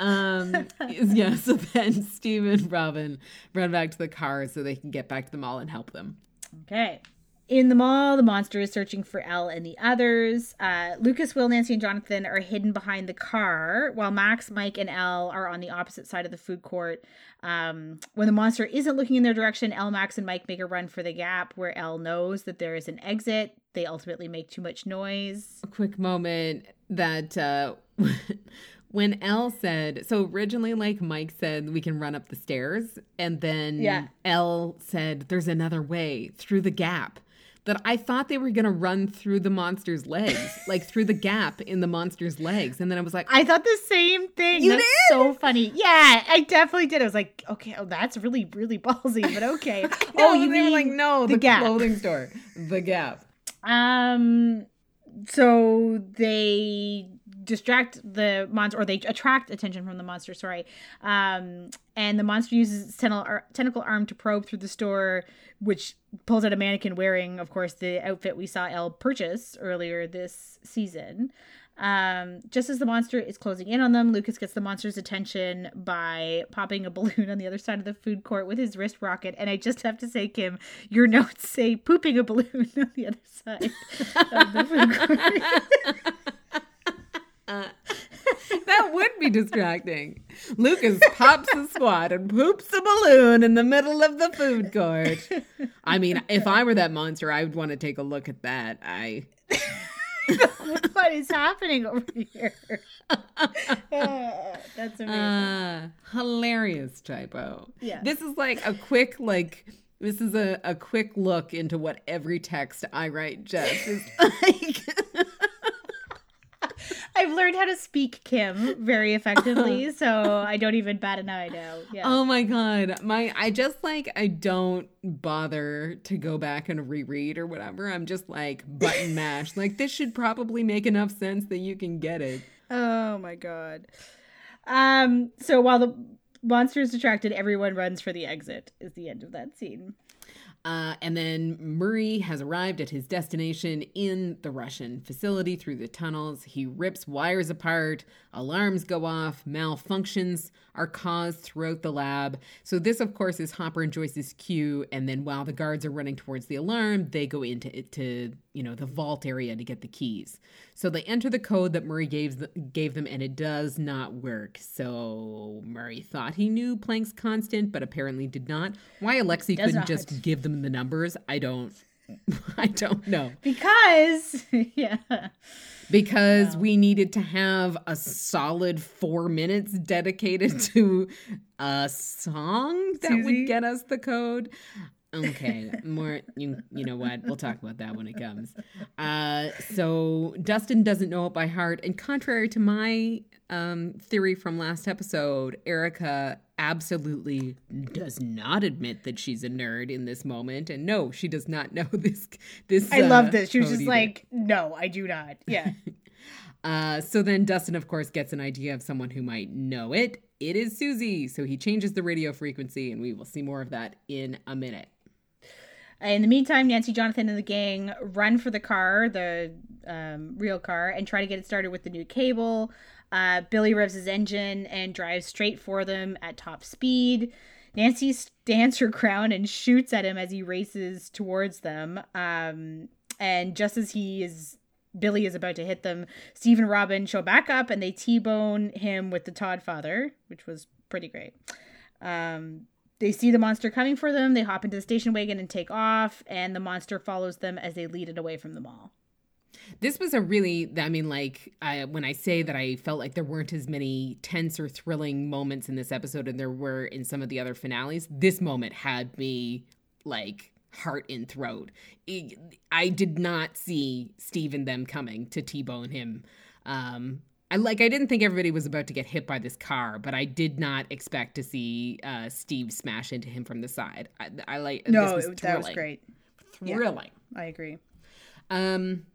Um yeah so then steve and robin run back to the car so they can get back to the mall and help them Okay. In the mall, the monster is searching for El and the others. Uh, Lucas, Will, Nancy, and Jonathan are hidden behind the car, while Max, Mike, and El are on the opposite side of the food court. Um, when the monster isn't looking in their direction, El, Max, and Mike make a run for the gap where El knows that there is an exit. They ultimately make too much noise. a quick moment that uh when El said so originally like Mike said we can run up the stairs and then Yeah. El said there's another way through the gap that I thought they were going to run through the monster's legs like through the gap in the monster's legs and then I was like I thought the same thing. You that's did? so funny. Yeah, I definitely did. I was like, okay, oh, that's really, really ballsy, but okay. oh, you they were mean like no the the, Gap. clothing store the gap Um, so they distract the monster, or they attract attention from the monster. Sorry. Um, and the monster uses its tentacle, ar- tentacle arm to probe through the store, which pulls out a mannequin wearing, of course, the outfit we saw El purchase earlier this season. Um, just as the monster is closing in on them, Lucas gets the monster's attention by popping a balloon on the other side of the food court with his wrist rocket. And I just have to say, Kim, your notes say pooping a balloon on the other side of the food court. that would be distracting. Lucas pops a squat and poops a balloon in the middle of the food court. I mean, if I were that monster, I would want to take a look at that. I what is happening over here? Ah, that's amazing. uh, hilarious typo. Yeah. This is like a quick like this is a, a quick look into what every text I write just is like. I've learned how to speak Kim very effectively, so I don't even bat an eye now. Yeah. Oh my god. My I just like I don't bother to go back and reread or whatever. I'm just like button mash. like this should probably make enough sense that you can get it. Oh my god. Um so while the monster is distracted, everyone runs for the exit is the end of that scene. Uh, and then Murray has arrived at his destination in the Russian facility through the tunnels. He rips wires apart, alarms go off, malfunctions are caused throughout the lab. So, this, of course, is Hopper and Joyce's cue. And then while the guards are running towards the alarm, they go into it to you know the vault area to get the keys. So they enter the code that Murray gave gave them, and it does not work. So Murray thought he knew Planck's constant, but apparently did not. Why Alexei couldn't not. just give them the numbers, I don't. I don't know Because yeah. Because we needed to have a solid four minutes dedicated to a song that Susie? would get us the code. Okay, more you you know what? We'll talk about that when it comes. Uh, so Dustin doesn't know it by heart, and contrary to my um, theory from last episode, Erica absolutely does not admit that she's a nerd in this moment, and no, she does not know this. This I uh, love this. She was just either. like, no, I do not. Yeah. Uh, so then Dustin, of course, gets an idea of someone who might know it. It is Susie. So he changes the radio frequency, and we will see more of that in a minute. In the meantime, Nancy, Jonathan, and the gang run for the car, the um, real car, and try to get it started with the new cable. Uh, Billy revs his engine and drives straight for them at top speed. Nancy stands her ground and shoots at him as he races towards them. Um, and just as he is, Billy is about to hit them, Steve and Robin show back up and they T-bone him with the Todd father, which was pretty great. Um, they see the monster coming for them. They hop into the station wagon and take off, and the monster follows them as they lead it away from the mall. This was a really, I mean, like, I, when I say that I felt like there weren't as many tense or thrilling moments in this episode and there were in some of the other finales, this moment had me like heart in throat. I did not see Steve and them coming to T bone him. Um, I like I didn't think everybody was about to get hit by this car, but I did not expect to see uh, Steve smash into him from the side. I, I like no, was that was great, thrilling. Yeah, I agree. Um,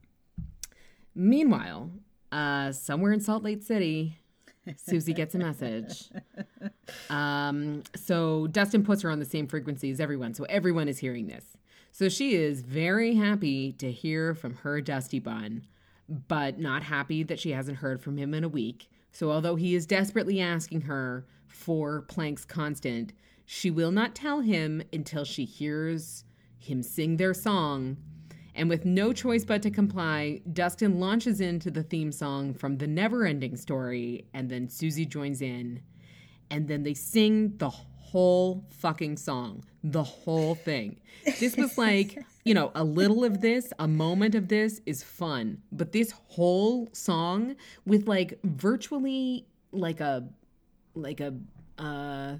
Meanwhile, uh, somewhere in Salt Lake City, Susie gets a message. Um, so Dustin puts her on the same frequency as everyone. So everyone is hearing this. So she is very happy to hear from her Dusty Bun, but not happy that she hasn't heard from him in a week. So although he is desperately asking her for Planck's constant, she will not tell him until she hears him sing their song and with no choice but to comply, Dustin launches into the theme song from The Never Ending Story, and then Susie joins in. And then they sing the whole fucking song, the whole thing. This was like, you know, a little of this, a moment of this is fun, but this whole song with like virtually like a like a uh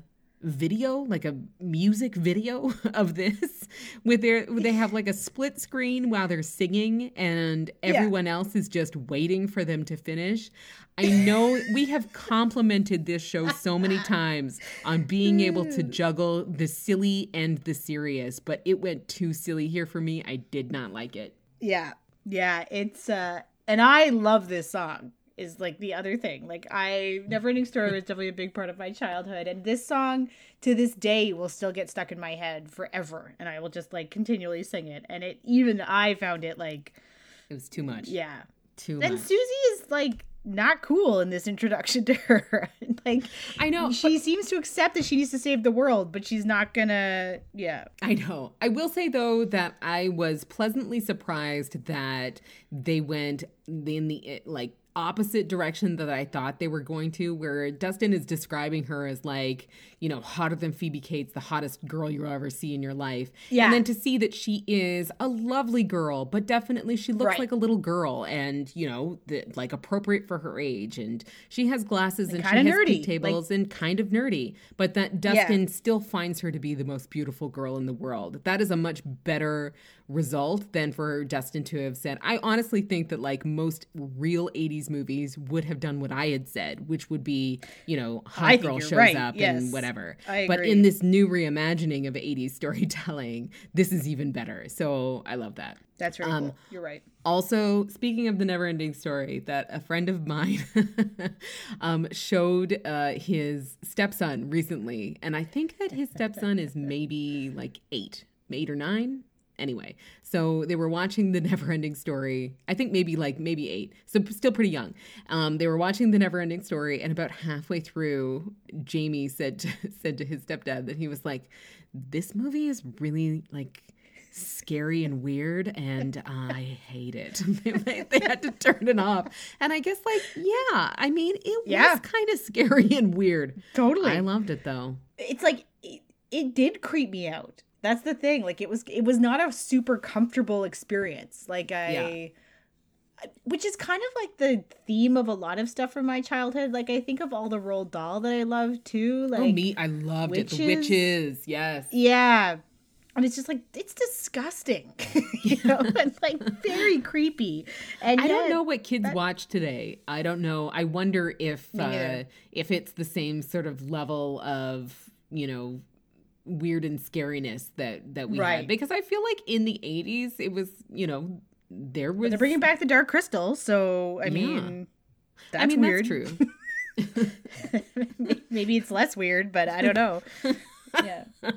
video like a music video of this with their they have like a split screen while they're singing and everyone yeah. else is just waiting for them to finish. I know we have complimented this show so many times on being able to juggle the silly and the serious but it went too silly here for me. I did not like it. Yeah. Yeah it's uh and i love this song is like the other thing. Like I Never Ending Story was definitely a big part of my childhood and this song to this day will still get stuck in my head forever and I will just like continually sing it. And it even I found it like it was too much. Yeah. Too and much. Susie is like not cool in this introduction to her. like I know she but, seems to accept that she needs to save the world, but she's not gonna yeah. I know. I will say though that I was pleasantly surprised that they went in the like opposite direction that I thought they were going to, where Dustin is describing her as like, you know, hotter than Phoebe Cates, the hottest girl you'll ever see in your life. Yeah. And then to see that she is a lovely girl, but definitely she looks right. like a little girl and, you know, the, like appropriate for her age. And she has glasses and, and she has nerdy. tables like, and kind of nerdy. But that Dustin yeah. still finds her to be the most beautiful girl in the world. That is a much better result than for Dustin to have said. I honestly think that like most real 80s movies would have done what I had said, which would be, you know, hot girl shows right. up yes. and whatever. But in this new reimagining of 80s storytelling, this is even better. So I love that. That's really um, cool. You're right. Also, speaking of the never ending story, that a friend of mine um, showed uh, his stepson recently. And I think that his stepson is maybe like eight, eight or nine, Anyway, so they were watching the Never Ending Story. I think maybe like maybe eight, so still pretty young. Um, they were watching the Never Ending Story, and about halfway through, Jamie said to, said to his stepdad that he was like, "This movie is really like." scary and weird and I hate it. they, they, had to turn it off. And I guess like, yeah, I mean, it yeah. was kind of scary and weird. Totally. I loved it though. It's like it, it did creep me out. That's the thing. Like it was it was not a super comfortable experience. Like I yeah. which is kind of like the theme of a lot of stuff from my childhood. Like I think of all the Roald Dahl that I love too. Oh, like Oh me, I loved witches. it. The witches, yes. Yeah. And it's just like it's disgusting, you know, it's like very creepy. And I don't know what kids that, watch today. I don't know. I wonder if uh, if it's the same sort of level of you know weird and scariness that that we right. had because I feel like in the 80s it was you know there was they're bringing back the Dark Crystal so I yeah. mean that's I mean, weird. That's true. Maybe it's less weird, but I don't know. Yeah.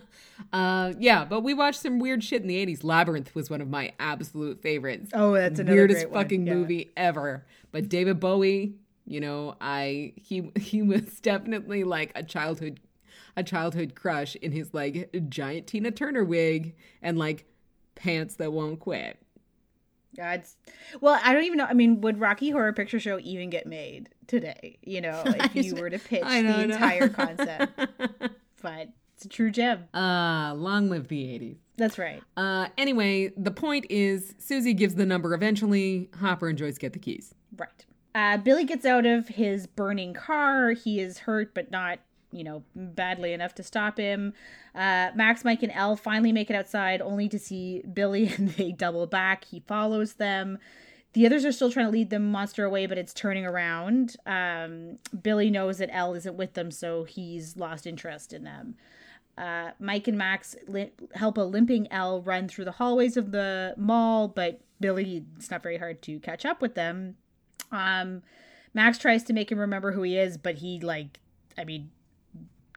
uh, yeah, but we watched some weird shit in the 80s. Labyrinth was one of my absolute favorites. Oh, that's another weirdest fucking Yeah. movie ever. But David Bowie, you know, I he he was definitely like a childhood a childhood crush in his like giant Tina Turner wig and like pants that won't quit. Yeah, it's well, I don't even know. I mean, would Rocky Horror Picture Show even get made today? You know, if you were to pitch the know. entire concept. But it's a true gem. uh, long live the 80s. That's right. Uh, anyway, the point is Susie gives the number eventually. Hopper and Joyce get the keys. Right. Uh, Billy gets out of his burning car. He is hurt, but not, you know, badly enough to stop him. Uh, Max, Mike, and El finally make it outside, only to see Billy, and they double back. He follows them. The others are still trying to lead the monster away, but it's turning around. Um, Billy knows that El isn't with them, so he's lost interest in them. Uh, Mike and Max li- help a limping El run through the hallways of the mall, but Billy, it's not very hard to catch up with them. Um, Max tries to make him remember who he is, but he like, I mean,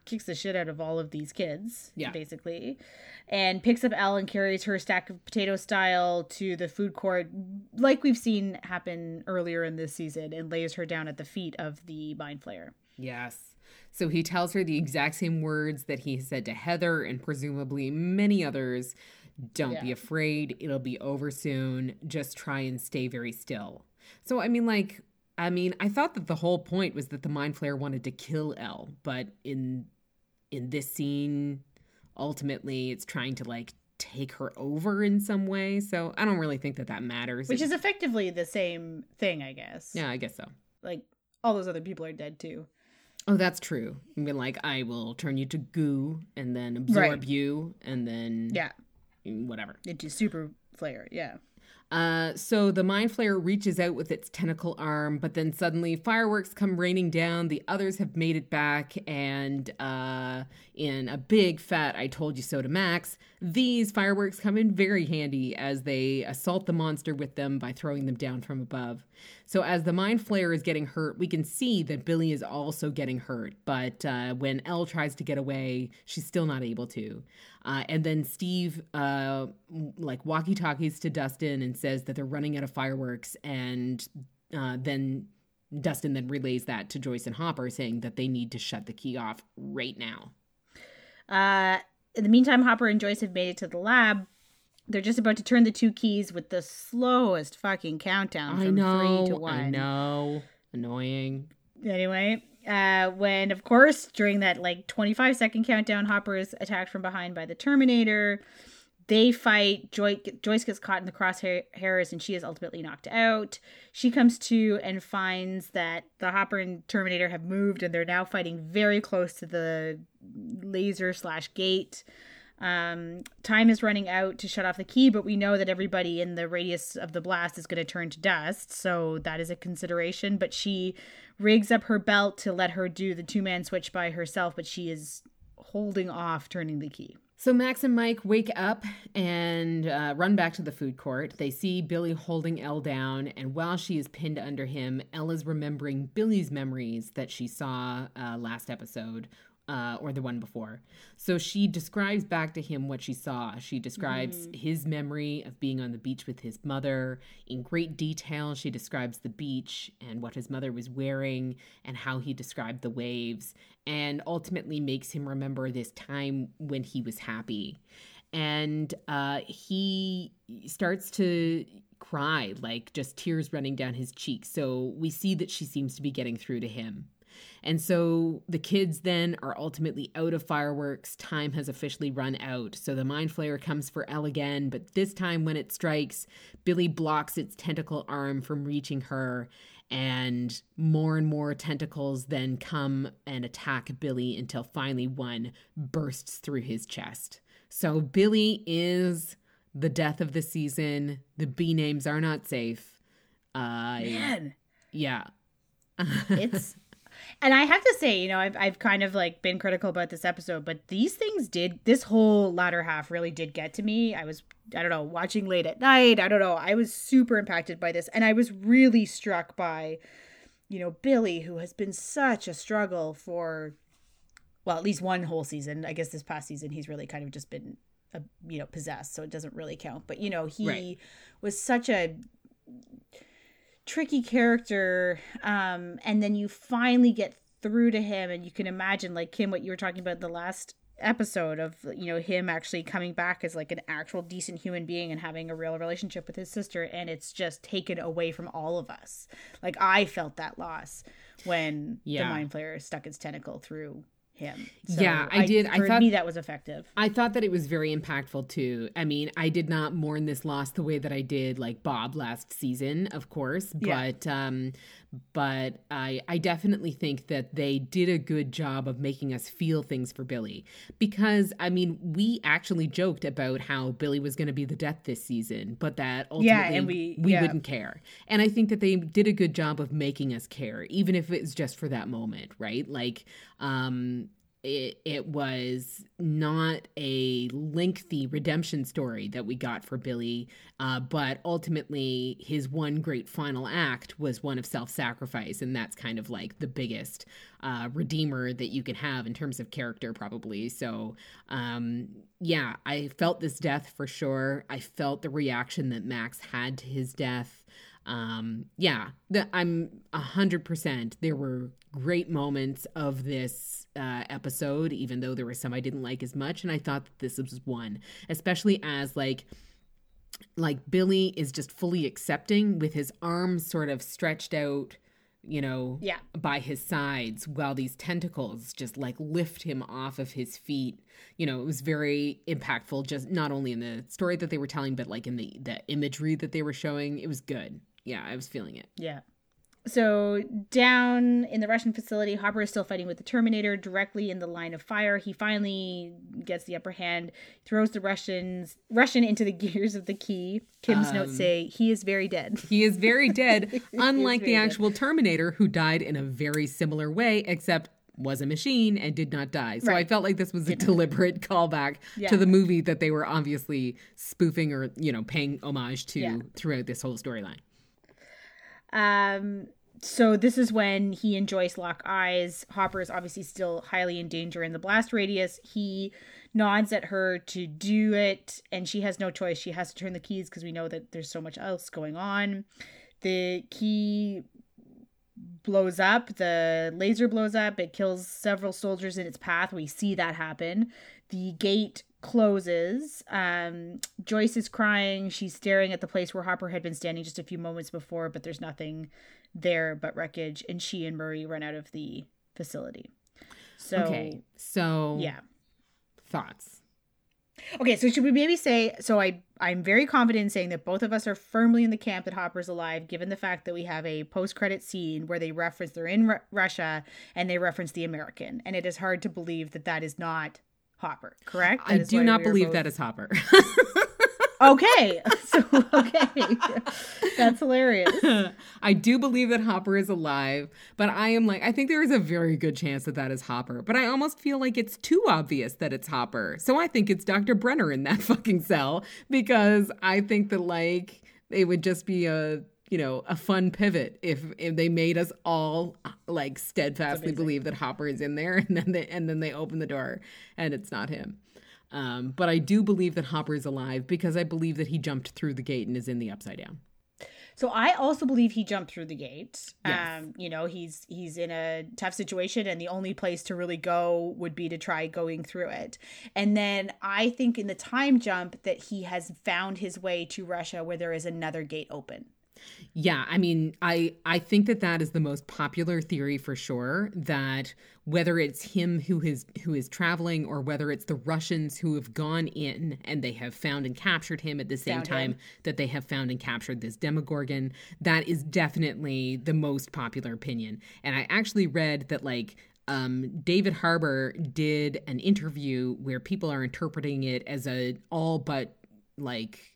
kicks the shit out of all of these kids, Yeah. basically, and picks up El and carries her stack of potato style to the food court, like we've seen happen earlier in this season, and lays her down at the feet of the mind flayer. Yes. So he tells her the exact same words that he said to Heather and presumably many others. Don't be afraid. It'll be over soon. Just try and stay very still. So, I mean, like, I mean, I thought that the whole point was that the mind flayer wanted to kill El, but in in this scene, ultimately, it's trying to like take her over in some way. So I don't really think that that matters. Which It- is effectively the same thing, I guess. yeah, I guess so. Like all those other people are dead too. Oh, that's true. I mean, like, I will turn you to goo and then absorb Right. you and then Yeah, whatever. into super flayer. Yeah. Uh, so the mind flayer reaches out with its tentacle arm, but then suddenly fireworks come raining down. The others have made it back, and uh, in a big fat "I told you so" to Max, these fireworks come in very handy as they assault the monster with them by throwing them down from above. So as the mind flayer is getting hurt, we can see that Billy is also getting hurt. But uh, when El tries to get away, she's still not able to. Uh, and then Steve, uh, like walkie talkies to Dustin and says that they're running out of fireworks. And uh, then Dustin then relays that to Joyce and Hopper, saying that they need to shut the key off right now. Uh, in the meantime, Hopper and Joyce have made it to the lab. They're just about to turn the two keys with the slowest fucking countdown from I know. three to one. I know. Annoying. Anyway, uh, when of course during that like 25 second countdown, Hopper is attacked from behind by the Terminator. They fight. Joy- Joyce gets caught in the crosshairs and she is ultimately knocked out. She comes to and finds that the Hopper and Terminator have moved and they're now fighting very close to the laser slash gate. Um, time is running out to shut off the key, but we know that everybody in the radius of the blast is going to turn to dust, so that is a consideration. But she rigs up her belt to let her do the two man switch by herself, but she is holding off turning the key. So Max and Mike wake up and uh, run back to the food court. They see Billy holding El down, and while she is pinned under him, El is remembering Billy's memories that she saw uh, last episode. Uh, or the one before. So she describes back to him what she saw. She describes his memory of being on the beach with his mother. In great detail, she describes the beach and what his mother was wearing and how he described the waves, and ultimately makes him remember this time when he was happy. And uh, he starts to cry, like just tears running down his cheeks. So we see that she seems to be getting through to him. And so the kids then are ultimately out of fireworks. Time has officially run out. So the mind flayer comes for El again, but this time when it strikes, Billy blocks its tentacle arm from reaching her. And more and more tentacles then come and attack Billy until finally one bursts through his chest. So Billy is the death of the season. The B names are not safe. Uh, Man, yeah. it's. And I have to say, you know, I've, I've kind of like been critical about this episode, but these things did, this whole latter half really did get to me. I was, I don't know, watching late at night. I don't know. I was super impacted by this. And I was really struck by, you know, Billy, who has been such a struggle for well, at least one whole season. I guess this past season he's really kind of just been, uh, you know, possessed, so it doesn't really count. But you know, he Right. was such a tricky character, um, and then you finally get through to him, and you can imagine, like Kim, what you were talking about in the last episode of you know him actually coming back as like an actual decent human being and having a real relationship with his sister and it's just taken away from all of us like i felt that loss when Yeah. the mind flayer stuck its tentacle through him Yeah, I did. I for thought- me that was effective I thought that it was very impactful too. I mean, I did not mourn this loss the way that I did like Bob last season, of course, Yeah. but um but I I definitely think that they did a good job of making us feel things for Billy because I mean, we actually joked about how Billy was going to be the death this season, but that ultimately Yeah, and we- we yeah. wouldn't care. And I think that they did a good job of making us care even if it's just for that moment, right? Like um it, it was not a lengthy redemption story that we got for Billy, uh, but ultimately his one great final act was one of self sacrifice. And that's kind of like the biggest uh, redeemer that you can have in terms of character, probably. So, um, yeah, I felt this death for sure. I felt the reaction that Max had to his death um yeah the, i'm a hundred percent there were great moments of this uh episode even though there were some i didn't like as much and i thought that this was one especially as like like billy is just fully accepting with his arms sort of stretched out you know Yeah. by his sides while these tentacles just like lift him off of his feet. You know it was very impactful just not only in the story that they were telling but like in the the imagery that they were showing. It was good yeah i was feeling it Yeah. So down in the Russian facility, Hopper is still fighting with the Terminator directly in the line of fire. He finally gets the upper hand, throws the Russians Russian into the gears of the key. Kim's Um, notes say he is very dead. he is very dead unlike the very dead. actual terminator who died in a very similar way except was a machine and did not die so i felt like this was a deliberate callback Yeah. to the movie that they were obviously spoofing or you know paying homage to Yeah. throughout this whole storyline Um, so this is when he and Joyce lock eyes. Hopper is obviously still highly in danger in the blast radius. He nods at her to do it, and she has no choice. She has to turn the keys because we know that there's so much else going on. The key blows up. The laser blows up. It kills several soldiers in its path. We see that happen. The gate closes. Um, Joyce is crying. She's staring at the place where Hopper had been standing just a few moments before, but there's nothing there but wreckage. And she and Murray run out of the facility. So, okay so yeah. thoughts Okay, so should we maybe say so I I'm very confident in saying that both of us are firmly in the camp that Hopper's alive given the fact that we have a post-credit scene where they reference they're in Ru- Russia and they reference the American and it is hard to believe that that is not Hopper, correct? i do not we believe both- that is hopper Okay. So okay. That's hilarious. I do believe that Hopper is alive, but I am like, I think there is a very good chance that that is Hopper. But I almost feel like it's too obvious that it's Hopper. So I think it's Dr. Brenner in that fucking cell because I think that, like, it would just be a. You know, a fun pivot if if they made us all like steadfastly believe that Hopper is in there, and then they and then they open the door and it's not him. Um, but I do believe that Hopper is alive because I believe that he jumped through the gate and is in the upside down. So I also believe he jumped through the gate. Yes. Um, you know, he's he's in a tough situation and the only place to really go would be to try going through it. And then I think in the time jump that he has found his way to Russia where there is another gate open. Yeah, I mean, I I think that that is the most popular theory for sure. That whether it's him who is who is traveling, or whether it's the Russians who have gone in and they have found and captured him at the same Found time him. that they have found and captured this Demogorgon, that is definitely the most popular opinion. And I actually read that like um, David Harbour did an interview where people are interpreting it as a all but like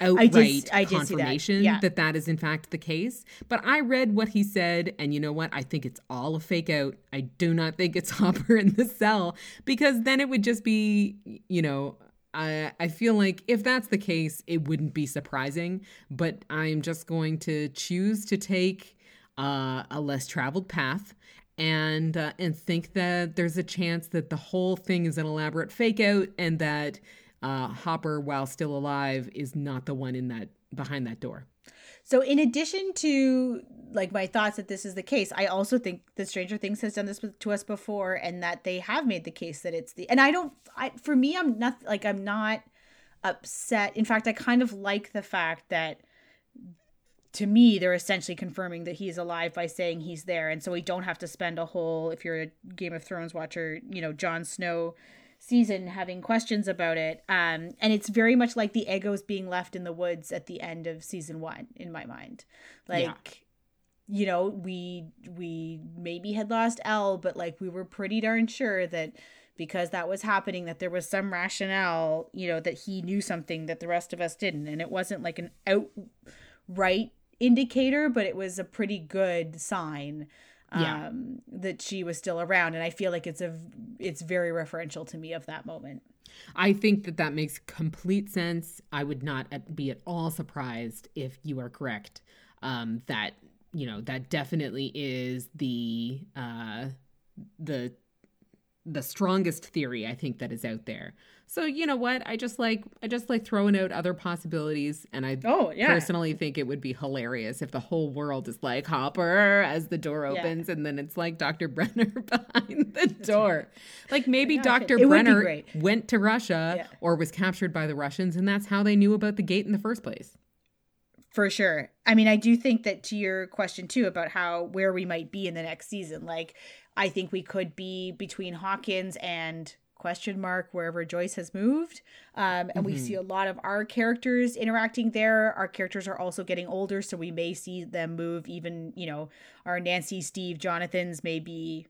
outright I did see that. confirmation Yeah. that that is in fact the case. But I read what he said, and you know what? I think it's all a fake out. I do not think it's Hopper in the cell because then it would just be, you know. I, I feel like if that's the case, it wouldn't be surprising, but I'm just going to choose to take uh, a less traveled path and uh, and think that there's a chance that the whole thing is an elaborate fake out and that uh, Hopper, while still alive, is not the one in that behind that door. So, in addition to like my thoughts that this is the case, I also think that Stranger Things has done this to us before, and that they have made the case that it's the. And I don't. I for me, I'm not like I'm not upset. In fact, I kind of like the fact that to me they're essentially confirming that he's alive by saying he's there and so we don't have to spend a whole if you're a game of thrones watcher you know Jon Snow season having questions about it um and it's very much like the Eggos being left in the woods at the end of season 1 in my mind like yeah. you know we we maybe had lost El but like we were pretty darn sure that because that was happening that there was some rationale you know that he knew something that the rest of us didn't and it wasn't like an outright indicator, but it was a pretty good sign um, that she was still around. And I feel like it's a it's very referential to me of that moment. I think that that makes complete sense. I would not be at all surprised if you are correct. Um, that you know that definitely is the uh, the the strongest theory I think that is out there. So you know what? I just like I just like throwing out other possibilities, and I oh, yeah. personally think it would be hilarious if the whole world is like Hopper as the door opens, yeah. and then it's like Dr. Brenner behind the door. Like maybe Dr. Brenner went to Russia yeah. or was captured by the Russians, and that's how they knew about the gate in the first place. For sure. I mean, I do think that to your question too about how where we might be in the next season, like I think we could be between Hawkins and question mark wherever Joyce has moved. Um, and mm-hmm. we see a lot of our characters interacting there. Our characters are also getting older, so we may see them move even, you know, our Nancy, Steve, Jonathan's may be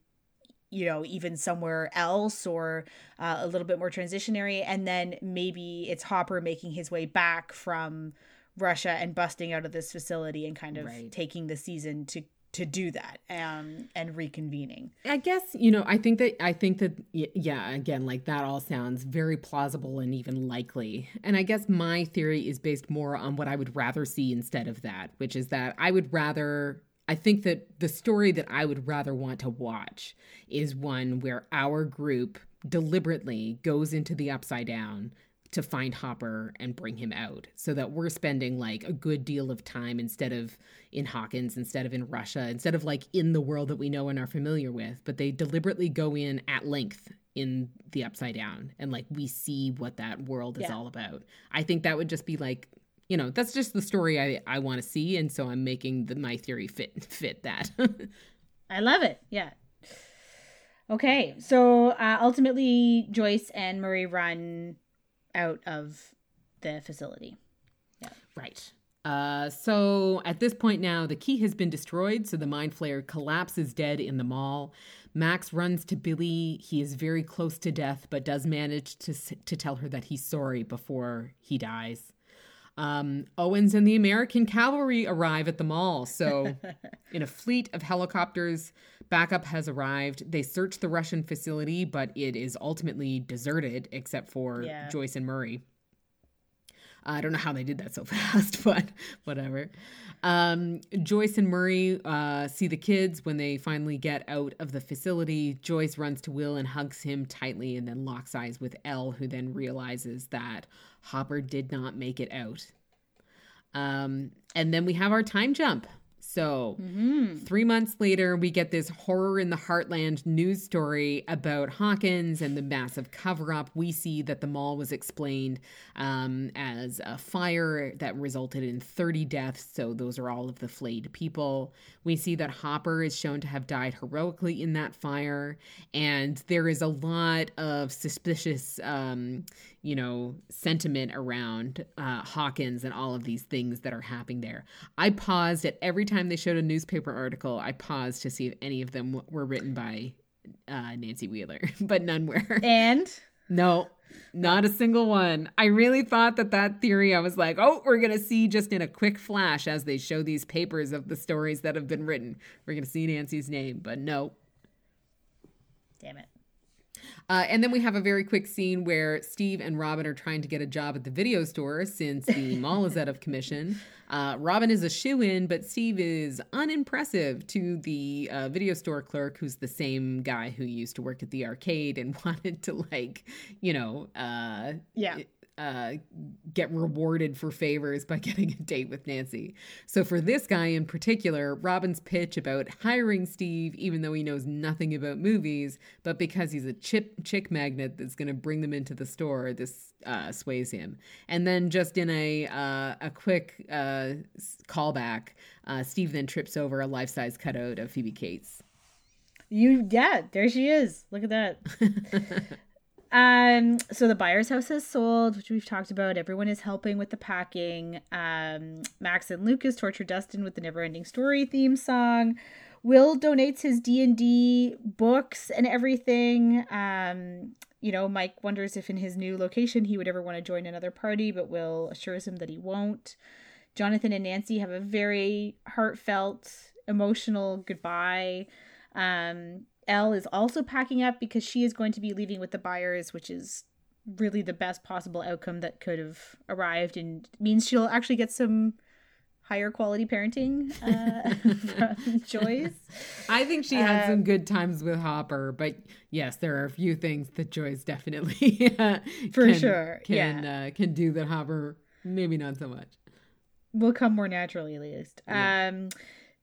you know even somewhere else or uh, a little bit more transitionary and then maybe it's hopper making his way back from russia and busting out of this facility and kind of right. taking the season to to do that um, and reconvening. I guess you know I think that I think that yeah again like that all sounds very plausible and even likely. And I guess my theory is based more on what I would rather see instead of that, which is that I would rather I think that the story that I would rather want to watch is one where our group deliberately goes into the upside down to find Hopper and bring him out so that we're spending like a good deal of time instead of in Hawkins, instead of in Russia, instead of like in the world that we know and are familiar with, but they deliberately go in at length in the upside down and like we see what that world is yeah. all about. I think that would just be like you know that's just the story I, I want to see and so I'm making the, my theory fit fit that. I love it. Yeah. Okay, so uh, ultimately Joyce and Murray run out of the facility. Yeah. Right. Uh, so at this point now, the key has been destroyed, so the mind flayer collapses dead in the mall. Max runs to Billy. He is very close to death, but does manage to to tell her that he's sorry before he dies. Um, Owens and the American cavalry arrive at the mall. So, in a fleet of helicopters, backup has arrived. They search the Russian facility, but it is ultimately deserted except for yeah. Joyce and Murray. I don't know how they did that so fast, but whatever. Um, Joyce and Murray uh, see the kids when they finally get out of the facility. Joyce runs to Will and hugs him tightly and then locks eyes with El, who then realizes that Hopper did not make it out. Um, and then we have our time jump. So, mm-hmm. three months later, we get this horror in the heartland news story about Hawkins and the massive cover up. We see that the mall was explained um, as a fire that resulted in 30 deaths. So, those are all of the flayed people. We see that Hopper is shown to have died heroically in that fire. And there is a lot of suspicious, um, you know, sentiment around uh, Hawkins and all of these things that are happening there. I paused at every time they showed a newspaper article, I paused to see if any of them w- were written by uh, Nancy Wheeler, but none were. And? No, not a single one. I really thought that that theory, I was like, oh, we're going to see just in a quick flash as they show these papers of the stories that have been written. We're going to see Nancy's name, but no. Damn it. Uh, and then we have a very quick scene where Steve and Robin are trying to get a job at the video store since the mall is out of commission. Uh, Robin is a shoe in, but Steve is unimpressive to the uh, video store clerk, who's the same guy who used to work at the arcade and wanted to, like, you know, uh, Yeah. Uh, get rewarded for favors by getting a date with Nancy. So for this guy in particular, Robin's pitch about hiring Steve, even though he knows nothing about movies, but because he's a chip chick magnet that's going to bring them into the store, this uh, sways him. And then just in a uh, a quick uh, callback, uh, Steve then trips over a life size cutout of Phoebe Cates. You yeah, there she is. Look at that. um so the Byers' house has sold, which we've talked about. Everyone is helping with the packing. Um Max and Lucas torture Dustin with the never ending story theme song. Will donates his D&D books and everything. Um you know, Mike wonders if in his new location he would ever want to join another party, but Will assures him that he won't. Jonathan and Nancy have a very heartfelt, emotional goodbye. Um, El is also packing up because she is going to be leaving with the Byers, which is really the best possible outcome that could have arrived and means she'll actually get some higher quality parenting uh, from Joyce. I think she had some Um, good times with Hopper, but yes, there are a few things that Joyce definitely uh, For can- sure, can uh, can do that Hopper maybe not so much. will come more naturally at least. Yeah. Um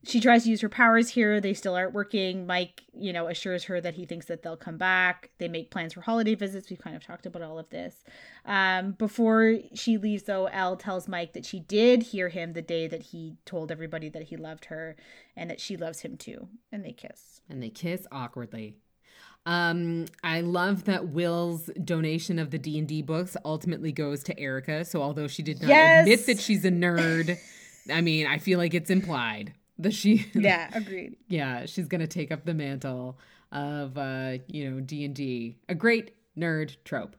she tries to use her powers here. They still aren't working. Mike, you know, assures her that he thinks that they'll come back. They make plans for holiday visits. We've kind of talked about all of this. Um, before she leaves, though, El tells Mike that she did hear him the day that he told everybody that he loved her and that she loves him too. And they kiss. And they kiss awkwardly. Um, I love that Will's donation of the D and D books ultimately goes to Erica. So although she did not Yes! admit that she's a nerd, I mean, I feel like it's implied that she Yeah, agreed. yeah she's gonna take up the mantle of uh you know d&d a great nerd trope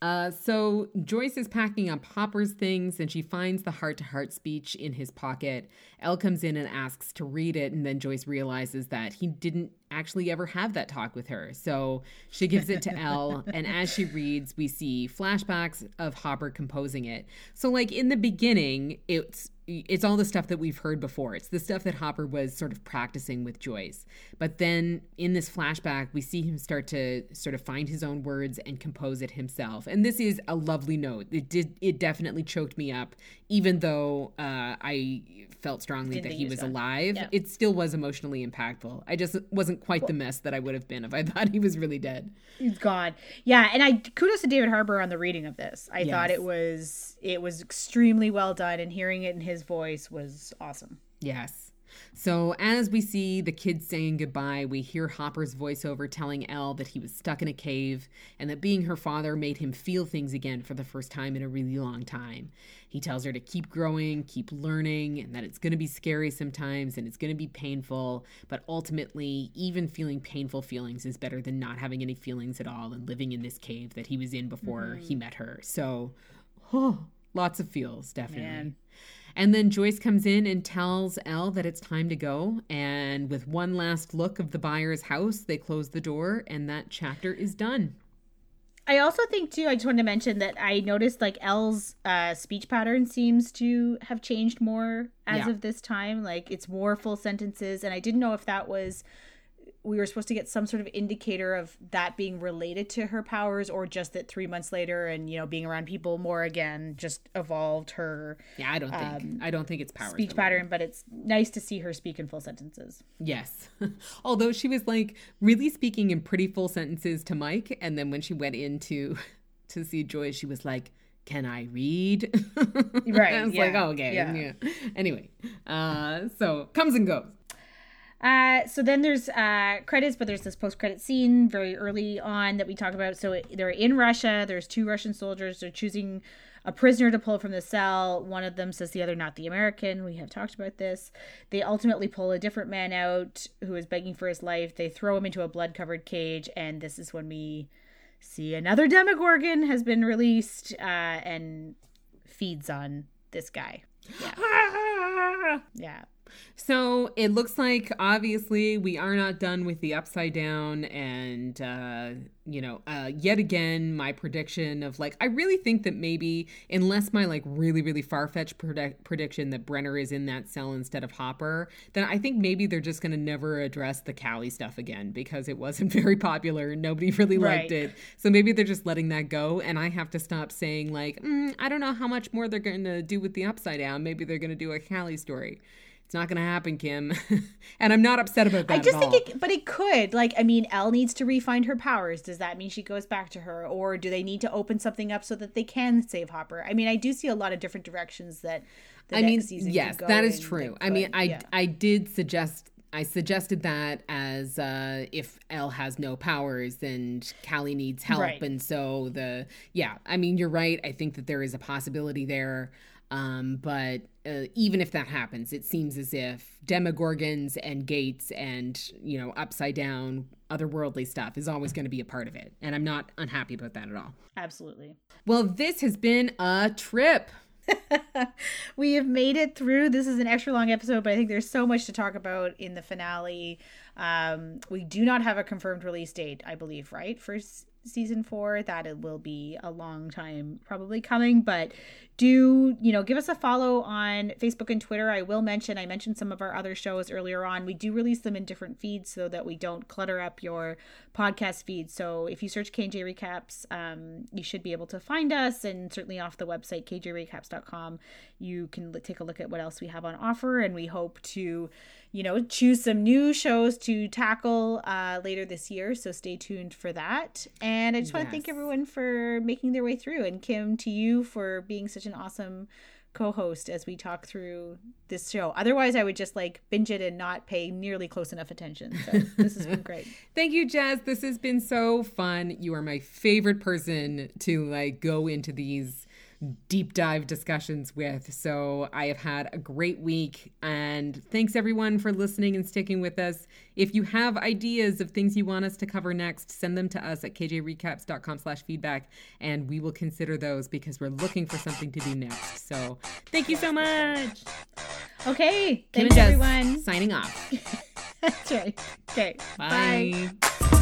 uh, so Joyce is packing up Hopper's things and she finds the heart to heart speech in his pocket. El comes in and asks to read it, and then Joyce realizes that he didn't actually ever have that talk with her. So she gives it to El, and as she reads, we see flashbacks of Hopper composing it. So, like in the beginning, it's it's all the stuff that we've heard before. It's the stuff that Hopper was sort of practicing with Joyce. But then in this flashback, we see him start to sort of find his own words and compose it himself. And this is a lovely note. It did it definitely choked me up, even though uh, I felt strongly Didn't that he was done. alive. Yeah. It still was emotionally impactful. I just wasn't quite the mess that I would have been if I thought he was really dead. He's gone. Yeah, and I kudos to David Harbour on the reading of this. I thought it was it was extremely well done, and hearing it in his voice was awesome. Yes. So as we see the kids saying goodbye, we hear Hopper's voiceover telling El that he was stuck in a cave and that being her father made him feel things again for the first time in a really long time. He tells her to keep growing, keep learning, and that it's going to be scary sometimes and it's going to be painful, but ultimately, even feeling painful feelings is better than not having any feelings at all and living in this cave that he was in before mm-hmm. he met her. So, lots of feels, definitely. Man. And then Joyce comes in and tells El that it's time to go. And with one last look of the Byers' house, they close the door, and that chapter is done. I also think too. I just wanted to mention that I noticed like El's uh, speech pattern seems to have changed more as Yeah. of this time. Like it's more full sentences, and I didn't know if that was we were supposed to get some sort of indicator of that being related to her powers, or just that three months later and you know being around people more again just evolved her Yeah, I don't think I don't think it's power Um, speech pattern. But it's nice to see her speak in full sentences. Yes. Although she was like really speaking in pretty full sentences to Mike, and then when she went into to see joy she was like, "Can I read?" Right, I was like, yeah, "Oh, okay." yeah. Yeah. Anyway, uh, so comes and goes. Uh, so then there's uh, credits, but there's this post-credit scene very early on that we talk about. So it, they're in Russia. There's two Russian soldiers. They're choosing a prisoner to pull from the cell. One of them says the other, not the American. We have talked about this. They ultimately pull a different man out who is begging for his life. They throw him into a blood-covered cage, and this is when we see another Demogorgon has been released uh, and feeds on this guy. Yeah. Yeah. So it looks like obviously we are not done with the upside down, and uh, you know, uh, yet again, my prediction of like I really think that maybe unless my like really really far fetched predict- prediction that Brenner is in that cell instead of Hopper, then I think maybe they're just gonna never address the Kali stuff again because it wasn't very popular. Nobody really liked it, so maybe they're just letting that go, and I have to stop saying like mm, I don't know how much more they're gonna do with the upside down. Maybe they're gonna do a Kali story. It's not going to happen, Kim. and I'm not upset about that. I just think it, but it could. Like, I mean, El needs to refine her powers. Does that mean she goes back to her, or do they need to open something up so that they can save Hopper? I mean, I do see a lot of different directions that. The I next mean, season yes, could go that is true. that I mean, I yeah. I did suggest I suggested that as uh, if El has no powers and Kali needs help, Right. and so the yeah. I mean, you're right. I think that there is a possibility there. Um, but uh, even if that happens, it seems as if Demogorgons and Gates and you know Upside Down, otherworldly stuff is always going to be a part of it, and I'm not unhappy about that at all. absolutely. Well, this has been a trip. we have made it through. This is an extra long episode, but I think there's so much to talk about in the finale. Um, we do not have a confirmed release date, I believe, right? For s- season four, that it will be a long time probably coming, but do you know give us a follow on facebook and twitter. I will mention i mentioned some of our other shows earlier on. We do release them in different feeds so that we don't clutter up your podcast feed. So if you search kj recaps um, you should be able to find us and certainly off the website kjrecaps.com you can l- take a look at what else we have on offer and we hope to you know choose some new shows to tackle uh, later this year. So stay tuned for that. And i just want to thank everyone for making their way through and kim to you for being such an awesome co-host as we talk through this show otherwise i would just like binge it and not pay nearly close enough attention so this has been great Thank you, Jazz. This has been so fun. You are my favorite person to like go into these deep dive discussions with. So I have had a great week and thanks everyone for listening and sticking with us. If you have ideas of things you want us to cover next, send them to us at kjrecaps.com slash feedback and we will consider those because we're looking for something to do next. So thank you so much. okay Kim thanks everyone signing off. that's right okay Bye. bye.